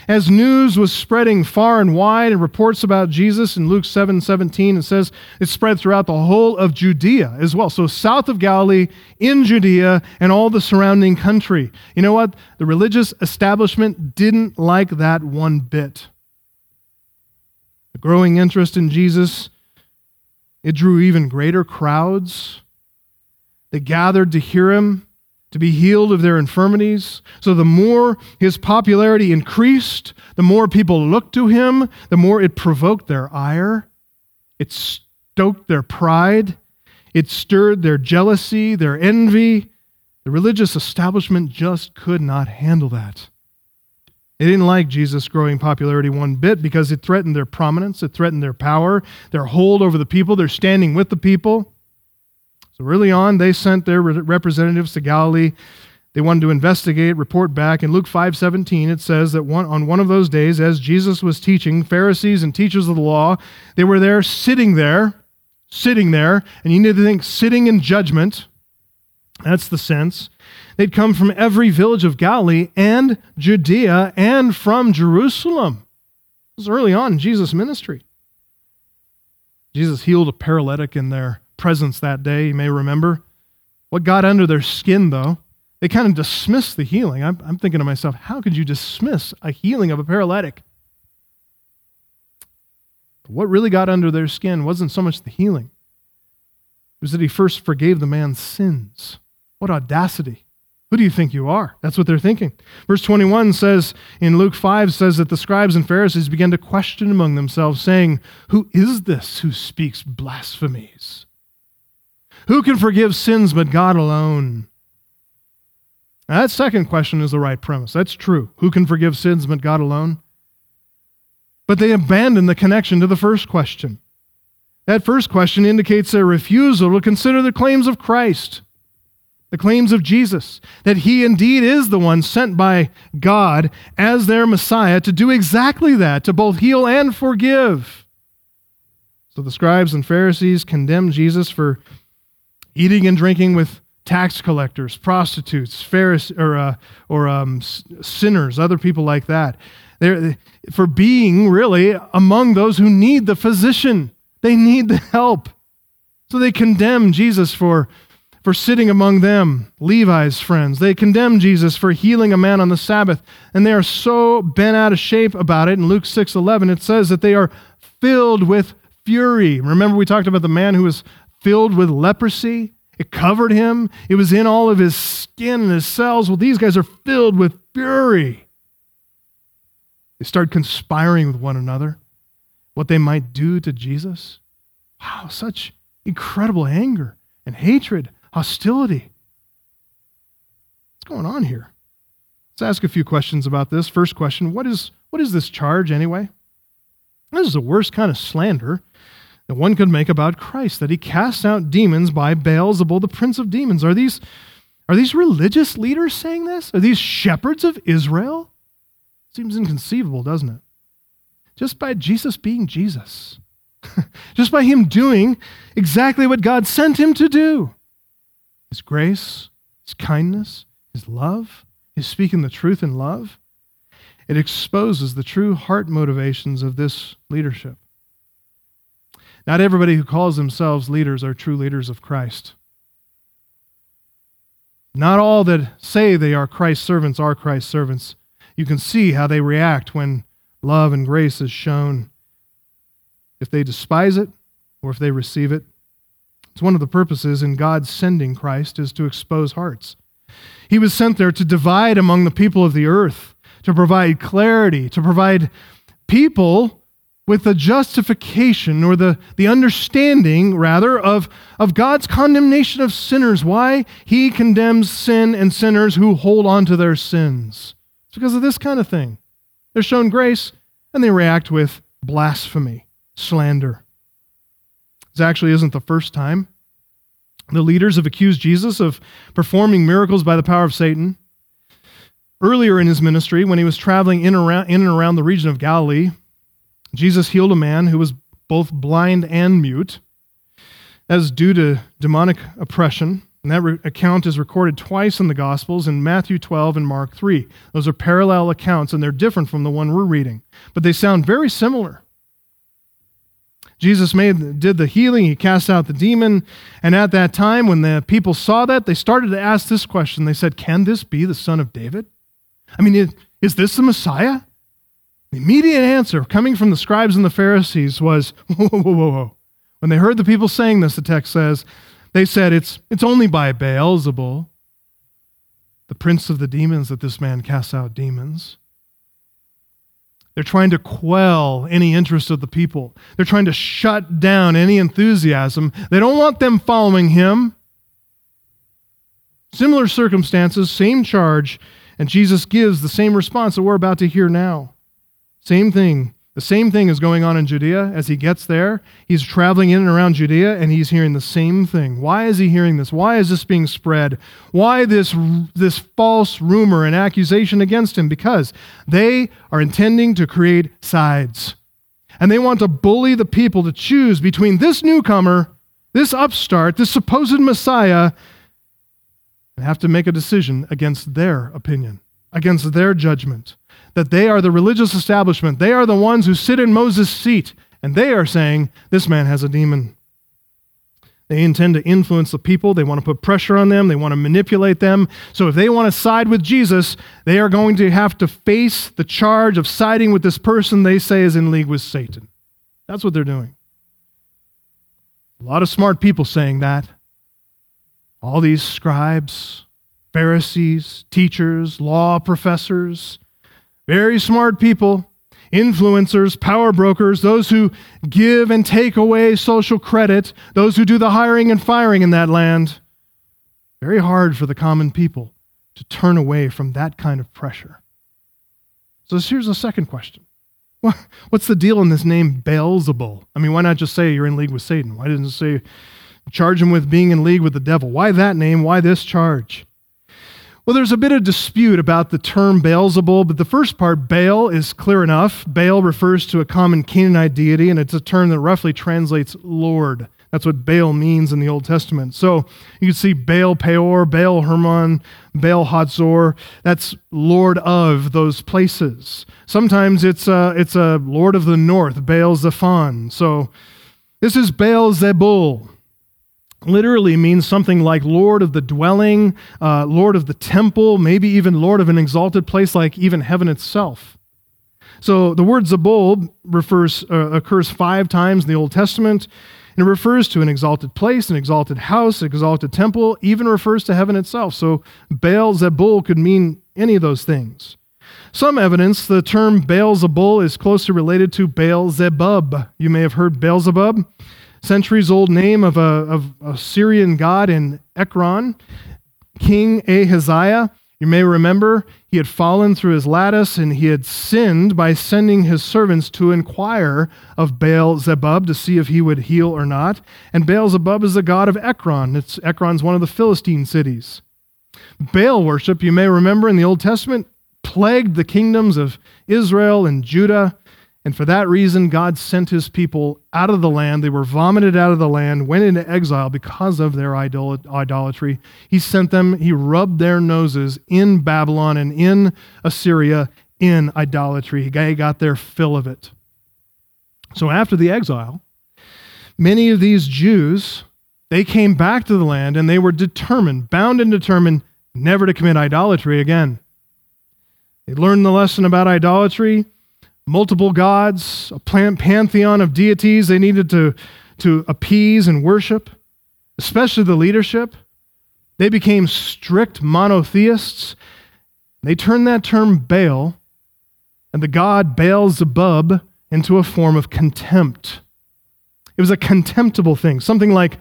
as news was spreading far and wide and reports about Jesus in Luke 7 17, it says it spread throughout the whole of Judea as well. So south of Galilee, in Judea, and all the surrounding country. You know what? The religious establishment didn't like that one bit. The growing interest in Jesus, it drew even greater crowds. They gathered to hear him to be healed of their infirmities. So the more his popularity increased, the more people looked to him, the more it provoked their ire, it stoked their pride, it stirred their jealousy, their envy. The religious establishment just could not handle that. They didn't like Jesus' growing popularity one bit because it threatened their prominence, it threatened their power, their hold over the people, their standing with the people. So early on, they sent their representatives to Galilee. They wanted to investigate, report back. In Luke 5:17, it says that one, on one of those days, as Jesus was teaching, Pharisees and teachers of the law, they were there sitting there, sitting there, and you need to think sitting in judgment. That's the sense. They'd come from every village of Galilee and Judea and from Jerusalem. This was early on in Jesus' ministry. Jesus healed a paralytic in there presence that day, you may remember. What got under their skin, though, they kind of dismissed the healing. I'm, I'm thinking to myself, how could you dismiss a healing of a paralytic? But what really got under their skin wasn't so much the healing, it was that he first forgave the man's sins. What audacity! Who do you think you are? That's what they're thinking. Verse 21 says, in Luke 5, says that the scribes and Pharisees began to question among themselves, saying, Who is this who speaks blasphemies? Who can forgive sins but God alone? Now, that second question is the right premise. That's true. Who can forgive sins but God alone? But they abandon the connection to the first question. That first question indicates their refusal to consider the claims of Christ the claims of Jesus, that he indeed is the one sent by God as their Messiah to do exactly that, to both heal and forgive. So the scribes and Pharisees condemn Jesus for eating and drinking with tax collectors, prostitutes, Pharisees, or, uh, or um, sinners, other people like that. They're, for being really among those who need the physician. They need the help. So they condemn Jesus for for sitting among them, Levi's friends. They condemn Jesus for healing a man on the Sabbath, and they are so bent out of shape about it. In Luke 6:11 it says that they are filled with fury. Remember we talked about the man who was filled with leprosy? It covered him. It was in all of his skin and his cells. Well, these guys are filled with fury. They start conspiring with one another what they might do to Jesus. Wow, such incredible anger and hatred hostility. What's going on here? Let's ask a few questions about this. First question What is, what is this charge anyway? This is the worst kind of slander that one could make about Christ, that he casts out demons by Beelzebul, the prince of demons. Are these, are these religious leaders saying this? Are these shepherds of Israel? Seems inconceivable, doesn't it? Just by Jesus being Jesus, just by him doing exactly what God sent him to do. His grace, His kindness, His love, His speaking the truth in love. It exposes the true heart motivations of this leadership. Not everybody who calls themselves leaders are true leaders of Christ. Not all that say they are Christ's servants are Christ's servants. You can see how they react when love and grace is shown. If they despise it or if they receive it, it's one of the purposes in God sending Christ is to expose hearts. He was sent there to divide among the people of the earth, to provide clarity, to provide people with the justification or the, the understanding, rather, of, of God's condemnation of sinners. Why he condemns sin and sinners who hold on to their sins. It's because of this kind of thing. They're shown grace and they react with blasphemy, slander. This actually isn't the first time. The leaders have accused Jesus of performing miracles by the power of Satan. Earlier in his ministry, when he was traveling in, around, in and around the region of Galilee, Jesus healed a man who was both blind and mute. Is due to demonic oppression. And that re- account is recorded twice in the Gospels in Matthew 12 and Mark 3. Those are parallel accounts, and they're different from the one we're reading, but they sound very similar. Jesus made, did the healing, he cast out the demon. And at that time, when the people saw that, they started to ask this question. They said, Can this be the son of David? I mean, is this the Messiah? The immediate answer coming from the scribes and the Pharisees was, Whoa, whoa, whoa, whoa. When they heard the people saying this, the text says, they said, It's, it's only by Beelzebul, the prince of the demons, that this man casts out demons. They're trying to quell any interest of the people. They're trying to shut down any enthusiasm. They don't want them following him. Similar circumstances, same charge, and Jesus gives the same response that we're about to hear now. Same thing. The same thing is going on in Judea as he gets there. He's traveling in and around Judea and he's hearing the same thing. Why is he hearing this? Why is this being spread? Why this, this false rumor and accusation against him? Because they are intending to create sides. And they want to bully the people to choose between this newcomer, this upstart, this supposed Messiah, and have to make a decision against their opinion, against their judgment that they are the religious establishment. They are the ones who sit in Moses' seat, and they are saying, This man has a demon. They intend to influence the people. They want to put pressure on them. They want to manipulate them. So, if they want to side with Jesus, they are going to have to face the charge of siding with this person they say is in league with Satan. That's what they're doing. A lot of smart people saying that. All these scribes, Pharisees, teachers, law professors, very smart people, influencers, power brokers, those who give and take away social credit, those who do the hiring and firing in that land. Very hard for the common people to turn away from that kind of pressure. So here's a second question. What's the deal in this name Beelzebul? I mean, why not just say you're in league with Satan? Why didn't it say charge him with being in league with the devil? Why that name? Why this charge? Well, there's a bit of dispute about the term Beelzebul, but the first part, Baal, is clear enough. Baal refers to a common Canaanite deity, and it's a term that roughly translates Lord. That's what Baal means in the Old Testament. So you can see Baal Peor, Baal Hermon, Baal Hatzor. That's Lord of those places. Sometimes it's a, it's a Lord of the North, Baal Zephon. So this is Baal Zebul literally means something like Lord of the dwelling, uh, Lord of the temple, maybe even Lord of an exalted place like even heaven itself. So the word Zebul refers, uh, occurs five times in the Old Testament, and it refers to an exalted place, an exalted house, an exalted temple, even refers to heaven itself. So Baal Zebul could mean any of those things. Some evidence the term Baal Zebul is closely related to Baal Zebub. You may have heard Beelzebub centuries old name of a, of a Syrian god in Ekron, King Ahaziah. You may remember he had fallen through his lattice and he had sinned by sending his servants to inquire of Baal Zebub to see if he would heal or not. And Baal Zebub is the god of Ekron. It's, Ekron's one of the Philistine cities. Baal worship, you may remember in the Old Testament, plagued the kingdoms of Israel and Judah. And for that reason, God sent his people out of the land. They were vomited out of the land, went into exile because of their idolatry. He sent them, he rubbed their noses in Babylon and in Assyria in idolatry. They got their fill of it. So after the exile, many of these Jews, they came back to the land and they were determined, bound and determined, never to commit idolatry again. They learned the lesson about idolatry multiple gods, a pantheon of deities they needed to, to appease and worship, especially the leadership. They became strict monotheists. They turned that term Baal and the god Baal Zebub into a form of contempt. It was a contemptible thing, something like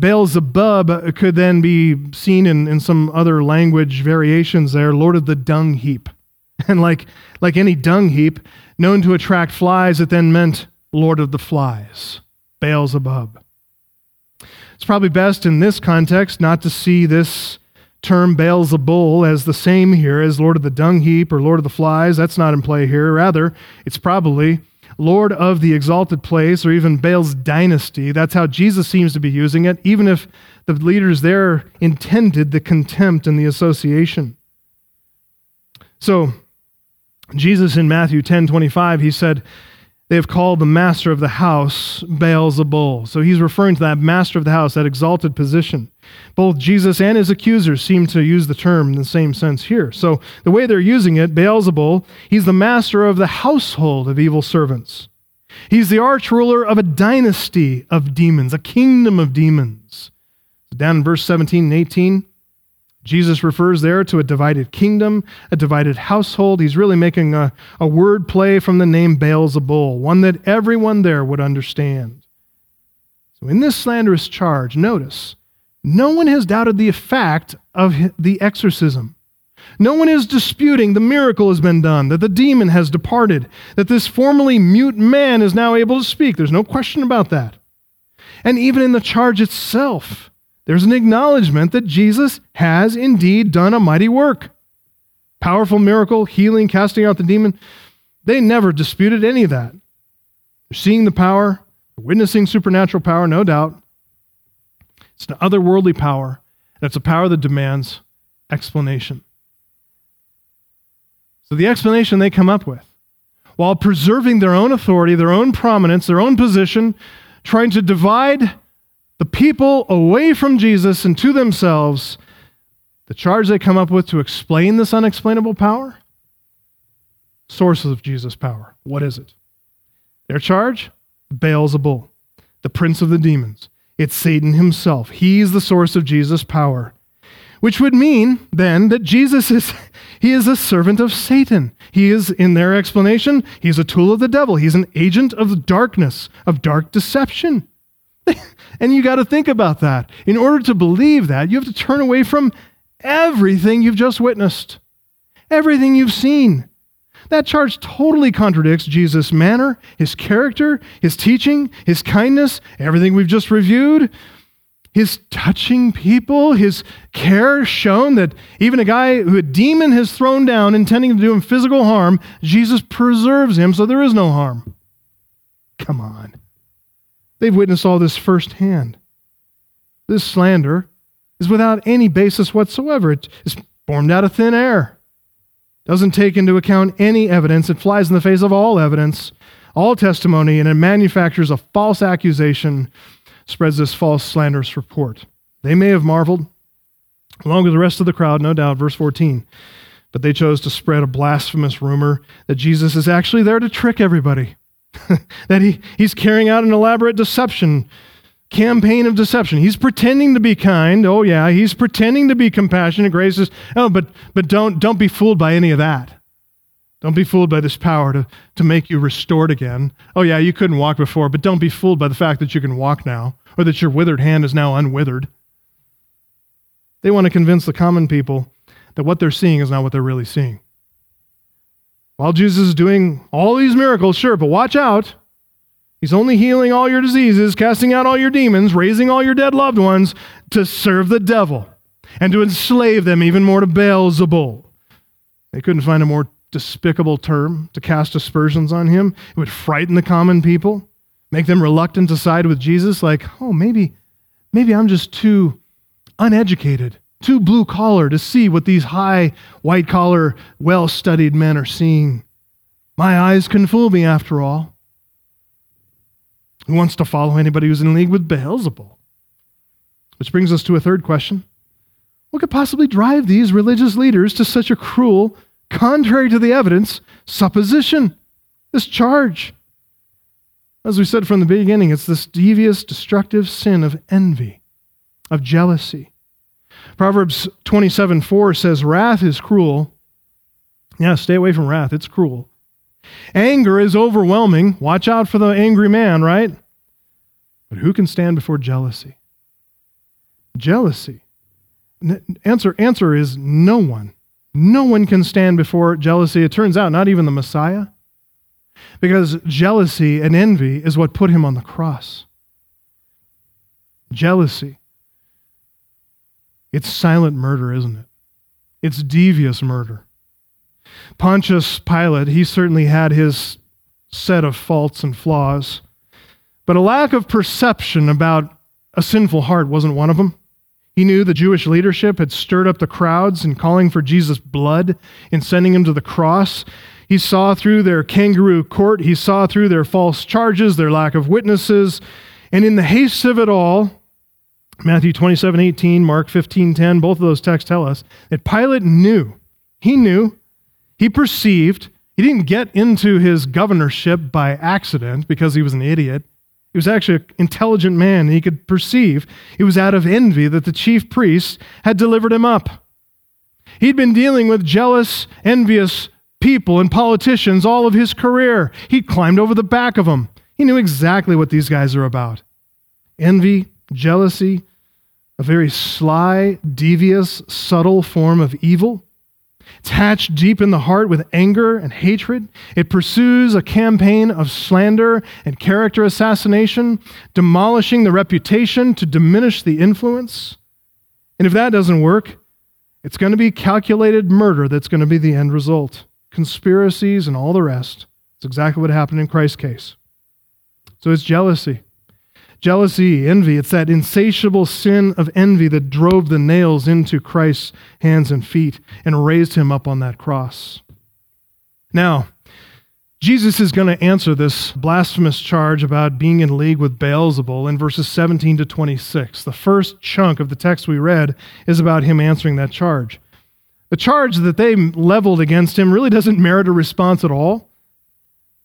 Baal Zebub could then be seen in, in some other language variations there, Lord of the dung heap. And like, like any dung heap, known to attract flies, it then meant Lord of the Flies, Beelzebub. It's probably best in this context not to see this term Beelzebul as the same here as Lord of the Dung Heap or Lord of the Flies. That's not in play here. Rather, it's probably Lord of the Exalted Place or even Baal's dynasty. That's how Jesus seems to be using it, even if the leaders there intended the contempt and the association. So, Jesus in Matthew 10 25, he said, They have called the master of the house Beelzebul. So he's referring to that master of the house, that exalted position. Both Jesus and his accusers seem to use the term in the same sense here. So the way they're using it, Beelzebul, he's the master of the household of evil servants. He's the arch ruler of a dynasty of demons, a kingdom of demons. Down in verse 17 and 18, Jesus refers there to a divided kingdom, a divided household. He's really making a, a word play from the name Beelzebul, one that everyone there would understand. So, in this slanderous charge, notice, no one has doubted the fact of the exorcism. No one is disputing the miracle has been done, that the demon has departed, that this formerly mute man is now able to speak. There's no question about that. And even in the charge itself, there's an acknowledgement that Jesus has indeed done a mighty work. Powerful miracle, healing, casting out the demon. They never disputed any of that. They're seeing the power, witnessing supernatural power, no doubt. It's an otherworldly power, and it's a power that demands explanation. So, the explanation they come up with, while preserving their own authority, their own prominence, their own position, trying to divide the people away from Jesus and to themselves, the charge they come up with to explain this unexplainable power? Sources of Jesus' power. What is it? Their charge? Beelzebul, the prince of the demons. It's Satan himself. He's the source of Jesus' power. which would mean then that Jesus is he is a servant of Satan. He is in their explanation, he's a tool of the devil. He's an agent of darkness, of dark deception. and you got to think about that. In order to believe that, you have to turn away from everything you've just witnessed. Everything you've seen. That charge totally contradicts Jesus' manner, his character, his teaching, his kindness, everything we've just reviewed his touching people, his care shown that even a guy who a demon has thrown down intending to do him physical harm, Jesus preserves him so there is no harm. Come on. They've witnessed all this firsthand. This slander is without any basis whatsoever. It is formed out of thin air. Doesn't take into account any evidence. It flies in the face of all evidence, all testimony, and it manufactures a false accusation spreads this false slanderous report. They may have marveled, along with the rest of the crowd, no doubt, verse 14. But they chose to spread a blasphemous rumor that Jesus is actually there to trick everybody, that he, he's carrying out an elaborate deception, campaign of deception. He's pretending to be kind. Oh, yeah, he's pretending to be compassionate, gracious. Oh, but, but don't, don't be fooled by any of that. Don't be fooled by this power to, to make you restored again. Oh, yeah, you couldn't walk before, but don't be fooled by the fact that you can walk now or that your withered hand is now unwithered. They want to convince the common people that what they're seeing is not what they're really seeing. While Jesus is doing all these miracles, sure, but watch out. He's only healing all your diseases, casting out all your demons, raising all your dead loved ones to serve the devil and to enslave them even more to Beelzebul. They couldn't find a more despicable term to cast aspersions on him. It would frighten the common people, make them reluctant to side with Jesus, like, oh, maybe, maybe I'm just too uneducated, too blue collar to see what these high, white collar, well studied men are seeing. My eyes can fool me after all. Who wants to follow anybody who's in league with Beelzebul? Which brings us to a third question. What could possibly drive these religious leaders to such a cruel contrary to the evidence, supposition, this charge. As we said from the beginning, it's this devious, destructive sin of envy, of jealousy. Proverbs 27 4 says, Wrath is cruel. Yeah, stay away from wrath. It's cruel. Anger is overwhelming. Watch out for the angry man, right? But who can stand before jealousy? Jealousy. Answer, answer is no one. No one can stand before jealousy. It turns out, not even the Messiah. Because jealousy and envy is what put him on the cross. Jealousy. It's silent murder, isn't it? It's devious murder. Pontius Pilate, he certainly had his set of faults and flaws, but a lack of perception about a sinful heart wasn't one of them. He knew the Jewish leadership had stirred up the crowds in calling for Jesus' blood and sending him to the cross. He saw through their kangaroo court, he saw through their false charges, their lack of witnesses, and in the haste of it all, Matthew 27, 18, Mark 15, 10, both of those texts tell us that Pilate knew. He knew. He perceived. He didn't get into his governorship by accident because he was an idiot. He was actually an intelligent man. He could perceive it was out of envy that the chief priests had delivered him up. He'd been dealing with jealous, envious people and politicians all of his career. He'd climbed over the back of them. He knew exactly what these guys are about envy, jealousy, a very sly, devious, subtle form of evil. It's hatched deep in the heart with anger and hatred. It pursues a campaign of slander and character assassination, demolishing the reputation to diminish the influence. And if that doesn't work, it's going to be calculated murder that's going to be the end result. Conspiracies and all the rest. It's exactly what happened in Christ's case. So it's jealousy jealousy, envy. It's that insatiable sin of envy that drove the nails into Christ's hands and feet and raised him up on that cross. Now, Jesus is going to answer this blasphemous charge about being in league with Beelzebul in verses 17 to 26. The first chunk of the text we read is about him answering that charge. The charge that they leveled against him really doesn't merit a response at all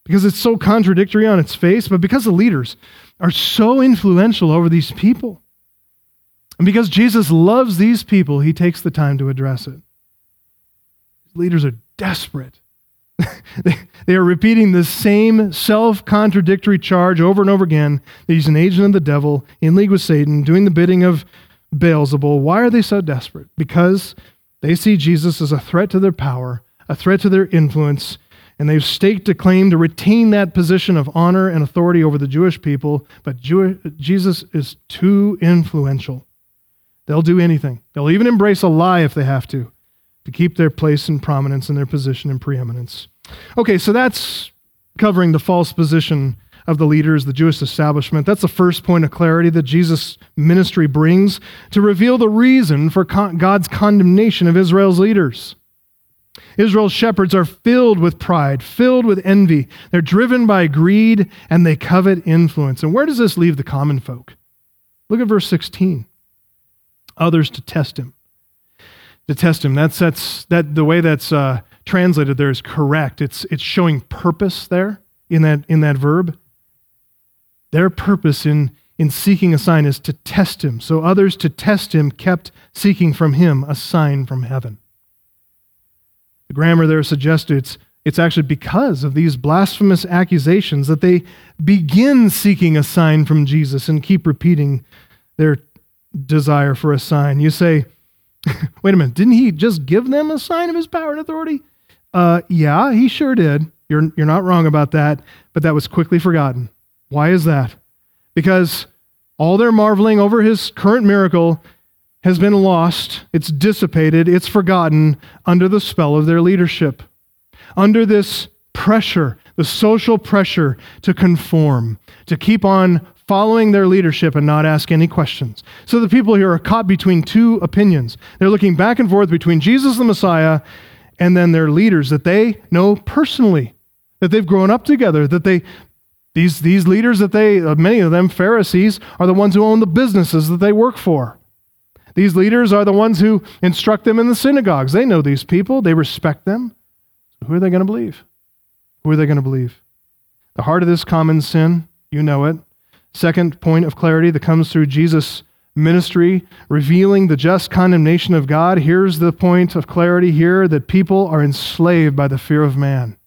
because it's so contradictory on its face, but because the leaders are so influential over these people. And because Jesus loves these people, he takes the time to address it. Leaders are desperate. they, are repeating the same self contradictory charge over and over again that he's an agent of the devil, in league with Satan, doing the bidding of Beelzebul. Why are they so desperate? Because they see Jesus as a threat to their power, a threat to their influence, and they've staked a claim to retain that position of honor and authority over the Jewish people, but Jew- Jesus is too influential. They'll do anything. They'll even embrace a lie if they have to, to keep their place and prominence and their position and preeminence. Okay, so that's covering the false position of the leaders, the Jewish establishment. That's the first point of clarity that Jesus' ministry brings to reveal the reason for God's condemnation of Israel's leaders. Israel's shepherds are filled with pride, filled with envy. They're driven by greed and they covet influence. And where does this leave the common folk? Look at verse 16. Others to test him. To test him. That's, that's that the way that's uh, translated there is correct. It's, it's showing purpose there in that, in that verb. Their purpose in, in seeking a sign is to test him. So others to test him kept seeking from him a sign from heaven. The grammar there suggests it's, it's actually because of these blasphemous accusations that they begin seeking a sign from Jesus and keep repeating their desire for a sign. You say, wait a minute, didn't he just give them a sign of his power and authority? Uh, yeah, he sure did. You're, you're not wrong about that, but that was quickly forgotten. Why is that? Because all their marveling over his current miracle has been lost, it's dissipated, it's forgotten under the spell of their leadership. Under this pressure, the social pressure to conform, to keep on following their leadership and not ask any questions. So the people here are caught between two opinions. They're looking back and forth between Jesus the Messiah and then their leaders that they know personally, that they've grown up together, that they these, these leaders that they, uh, many of them, Pharisees, are the ones who own the businesses that they work for. These leaders are the ones who instruct them in the synagogues. They know these people, they respect them. So who are they going to believe? Who are they going to believe? The heart of this common sin, you know it. Second point of clarity that comes through Jesus' ministry, revealing the just condemnation of God. Here's the point of clarity here that people are enslaved by the fear of man.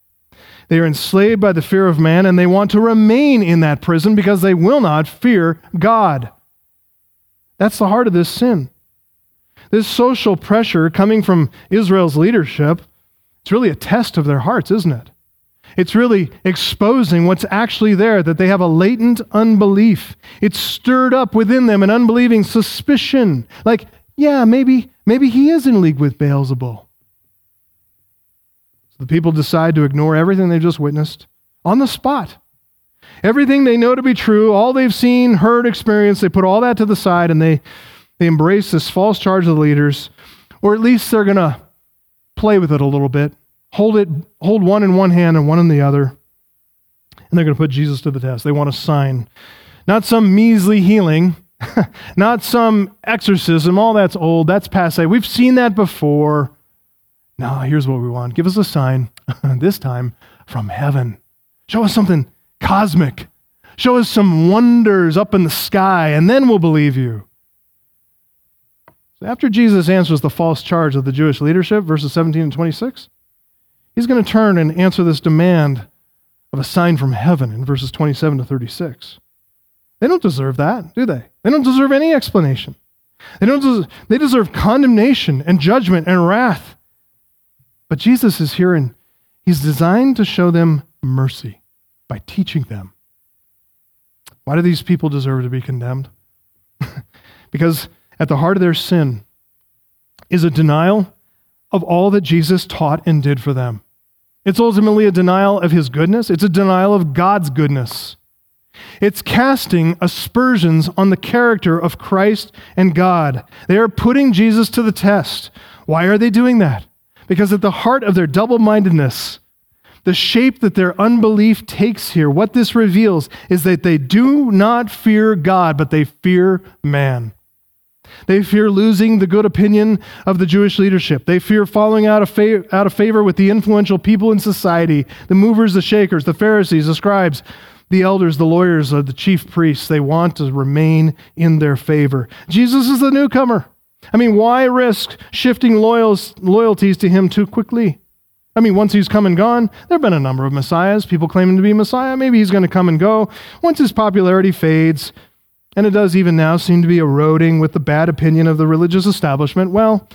They are enslaved by the fear of man, and they want to remain in that prison because they will not fear God. That's the heart of this sin. This social pressure coming from Israel's leadership, it's really a test of their hearts, isn't it? It's really exposing what's actually there, that they have a latent unbelief. It's stirred up within them an unbelieving suspicion. Like, yeah, maybe, maybe he is in league with Beelzebul. So the people decide to ignore everything they've just witnessed on the spot. Everything they know to be true, all they've seen, heard, experienced, they put all that to the side and they, they embrace this false charge of the leaders, or at least they're going to play with it a little bit, hold it, hold one in one hand and one in the other, and they're going to put Jesus to the test. They want a sign, not some measly healing, not some exorcism. All that's old, that's passe. We've seen that before. Now here's what we want. Give us a sign, this time from heaven. Show us something cosmic. Show us some wonders up in the sky, and then we'll believe you. So after Jesus answers the false charge of the Jewish leadership, verses 17 and 26, he's going to turn and answer this demand of a sign from heaven in verses 27 to 36. They don't deserve that, do they? They don't deserve any explanation. They, don't deserve, they deserve condemnation and judgment and wrath. But Jesus is here and he's designed to show them mercy by teaching them. Why do these people deserve to be condemned? because at the heart of their sin is a denial of all that Jesus taught and did for them. It's ultimately a denial of his goodness, it's a denial of God's goodness. It's casting aspersions on the character of Christ and God. They are putting Jesus to the test. Why are they doing that? Because at the heart of their double mindedness, the shape that their unbelief takes here, what this reveals is that they do not fear God, but they fear man. They fear losing the good opinion of the Jewish leadership. They fear falling out of, out of favor with the influential people in society, the movers, the shakers, the Pharisees, the scribes. The elders, the lawyers, the chief priests, they want to remain in their favor. Jesus is the newcomer. I mean, why risk shifting loyals, loyalties to him too quickly? I mean, once he's come and gone, there have been a number of messiahs, people claiming to be messiah. Maybe he's going to come and go. Once his popularity fades, and it does even now seem to be eroding with the bad opinion of the religious establishment, well,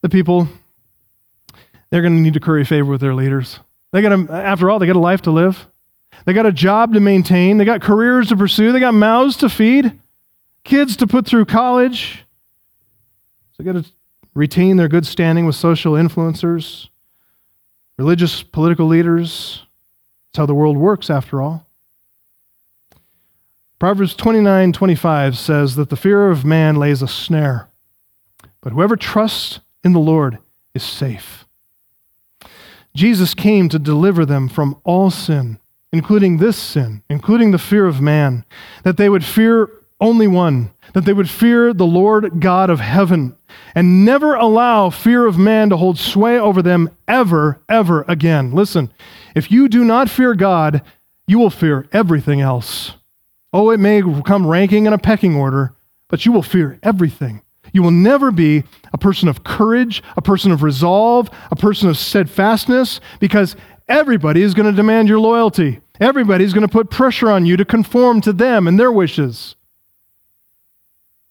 the people, they're going to need to curry favor with their leaders. They got a, after all, they got a life to live. They got a job to maintain. They got careers to pursue. They got mouths to feed, kids to put through college. So they got to retain their good standing with social influencers, religious, political leaders. That's how the world works, after all. Proverbs 29 25 says that the fear of man lays a snare, but whoever trusts in the Lord is safe. Jesus came to deliver them from all sin, including this sin, including the fear of man, that they would fear only one, that they would fear the Lord God of heaven, and never allow fear of man to hold sway over them ever, ever again. Listen, if you do not fear God, you will fear everything else. Oh, it may come ranking in a pecking order, but you will fear everything. You will never be a person of courage, a person of resolve, a person of steadfastness, because everybody is going to demand your loyalty. Everybody's going to put pressure on you to conform to them and their wishes.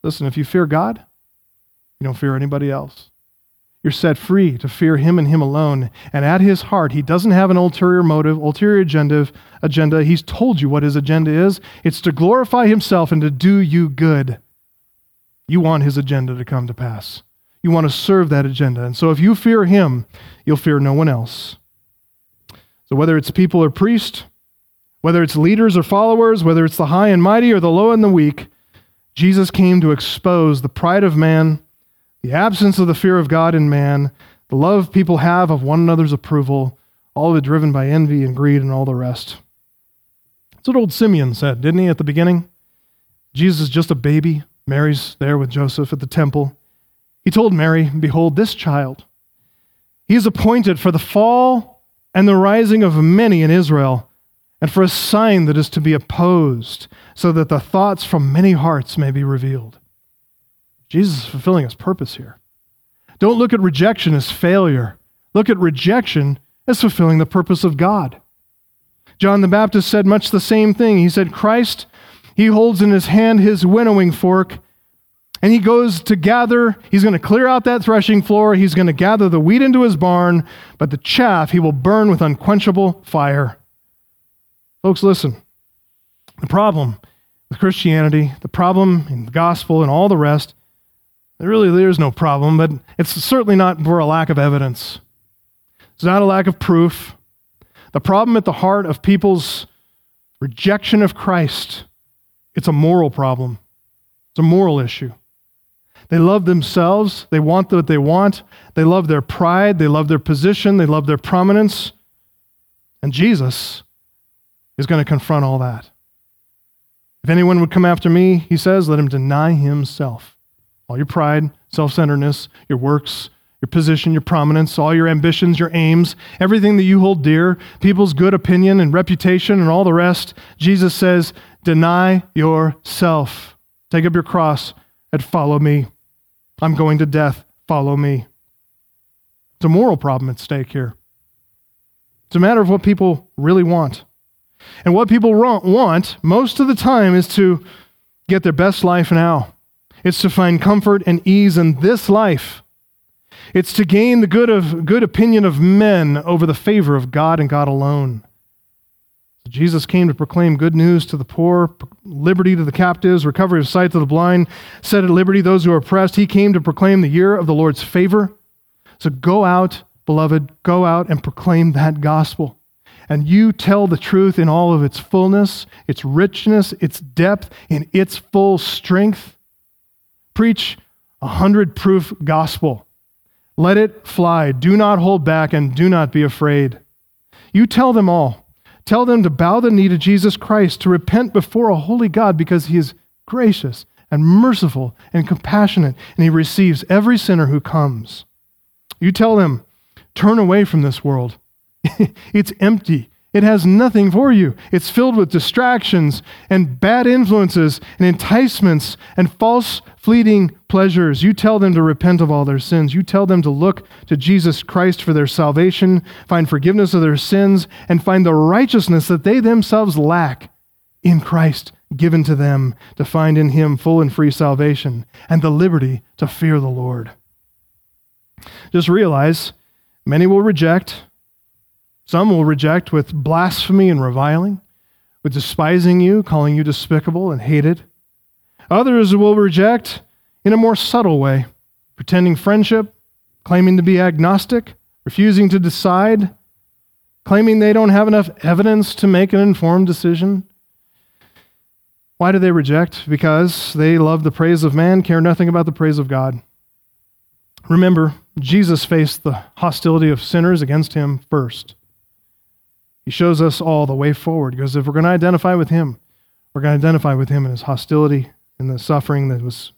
Listen, if you fear God, you don't fear anybody else. You're set free to fear Him and Him alone. And at His heart, He doesn't have an ulterior motive, ulterior agenda. agenda. He's told you what His agenda is it's to glorify Himself and to do you good. You want His agenda to come to pass. You want to serve that agenda. And so if you fear Him, you'll fear no one else. So whether it's people or priests, whether it's leaders or followers, whether it's the high and mighty or the low and the weak, Jesus came to expose the pride of man, the absence of the fear of God in man, the love people have of one another's approval, all of it driven by envy and greed and all the rest. That's what old Simeon said, didn't he, at the beginning? Jesus is just a baby. Mary's there with Joseph at the temple. He told Mary, Behold, this child. He is appointed for the fall and the rising of many in Israel, and for a sign that is to be opposed, so that the thoughts from many hearts may be revealed. Jesus is fulfilling his purpose here. Don't look at rejection as failure. Look at rejection as fulfilling the purpose of God. John the Baptist said much the same thing. He said, Christ, he holds in his hand his winnowing fork, and he goes to gather. He's going to clear out that threshing floor. He's going to gather the wheat into his barn, but the chaff he will burn with unquenchable fire. Folks, listen. The problem with Christianity, the problem in the gospel, and all the rest, there really there's no problem, but it's certainly not for a lack of evidence. It's not a lack of proof. The problem at the heart of people's rejection of Christ, it's a moral problem. It's a moral issue. They love themselves. They want what they want. They love their pride. They love their position. They love their prominence. And Jesus is going to confront all that. If anyone would come after me, he says, let him deny himself. All your pride, self centeredness, your works, your position, your prominence, all your ambitions, your aims, everything that you hold dear, people's good opinion and reputation, and all the rest, Jesus says, deny yourself. Take up your cross and follow me. I'm going to death. Follow me. It's a moral problem at stake here. It's a matter of what people really want. And what people want most of the time is to get their best life now. It's to find comfort and ease in this life. It's to gain the good, of, good opinion of men over the favor of God and God alone. Jesus came to proclaim good news to the poor, liberty to the captives, recovery of sight to the blind, set at liberty those who are oppressed. He came to proclaim the year of the Lord's favor. So go out, beloved, go out and proclaim that gospel. And you tell the truth in all of its fullness, its richness, its depth, in its full strength. Preach a hundred proof gospel. Let it fly. Do not hold back and do not be afraid. You tell them all. Tell them to bow the knee to Jesus Christ, to repent before a holy God because he is gracious and merciful and compassionate, and he receives every sinner who comes. You tell them, turn away from this world. it's empty It has nothing for you. It's filled with distractions and bad influences and enticements and false, fleeting pleasures. You tell them to repent of all their sins. You tell them to look to Jesus Christ for their salvation, find forgiveness of their sins, and find the righteousness that they themselves lack in Christ given to them to find in Him full and free salvation and the liberty to fear the Lord. Just realize many will reject some will reject with blasphemy and reviling, with despising you, calling you despicable and hated. Others will reject in a more subtle way, pretending friendship, claiming to be agnostic, refusing to decide, claiming they don't have enough evidence to make an informed decision. Why do they reject? Because they love the praise of man, care nothing about the praise of God. Remember, Jesus faced the hostility of sinners against him first. He shows us all the way forward because if we're going to identify with him, we're going to identify with him in his hostility and the suffering that was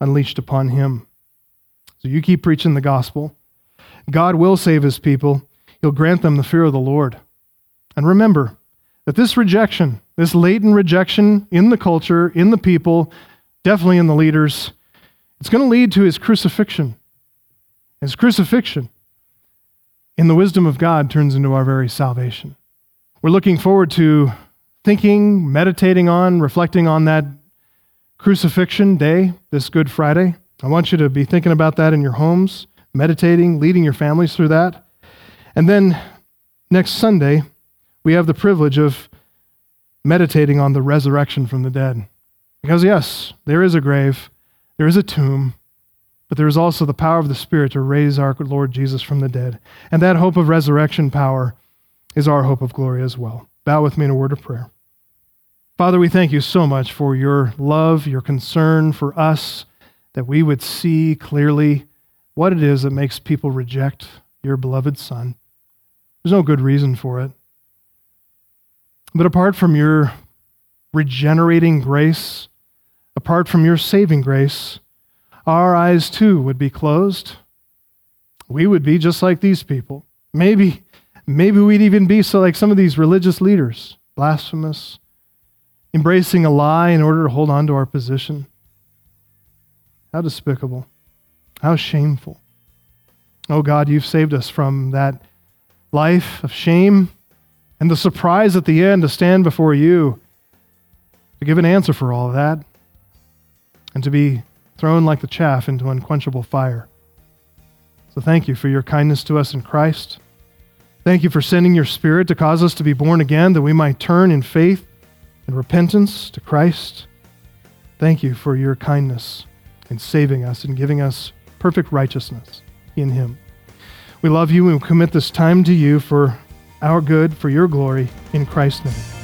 unleashed upon him. So you keep preaching the gospel. God will save his people. He'll grant them the fear of the Lord. And remember that this rejection, this latent rejection in the culture, in the people, definitely in the leaders, it's going to lead to his crucifixion. His crucifixion in the wisdom of God turns into our very salvation. We're looking forward to thinking, meditating on, reflecting on that crucifixion day this Good Friday. I want you to be thinking about that in your homes, meditating, leading your families through that. And then next Sunday, we have the privilege of meditating on the resurrection from the dead. Because, yes, there is a grave, there is a tomb, but there is also the power of the Spirit to raise our Lord Jesus from the dead. And that hope of resurrection power is our hope of glory as well. Bow with me in a word of prayer. Father, we thank you so much for your love, your concern for us, that we would see clearly what it is that makes people reject your beloved Son. There's no good reason for it. But apart from your regenerating grace, apart from your saving grace, our eyes too would be closed. We would be just like these people. Maybe, maybe we'd even be so like some of these religious leaders, blasphemous, embracing a lie in order to hold on to our position. How despicable. How shameful. Oh God, you've saved us from that life of shame and the surprise at the end to stand before you to give an answer for all of that and to be thrown like the chaff into unquenchable fire. So thank you for your kindness to us in Christ. Thank you for sending your Spirit to cause us to be born again, that we might turn in faith and repentance to Christ. Thank you for your kindness in saving us and giving us perfect righteousness in Him. We love you and we commit this time to you for our good, for your glory, in Christ's name.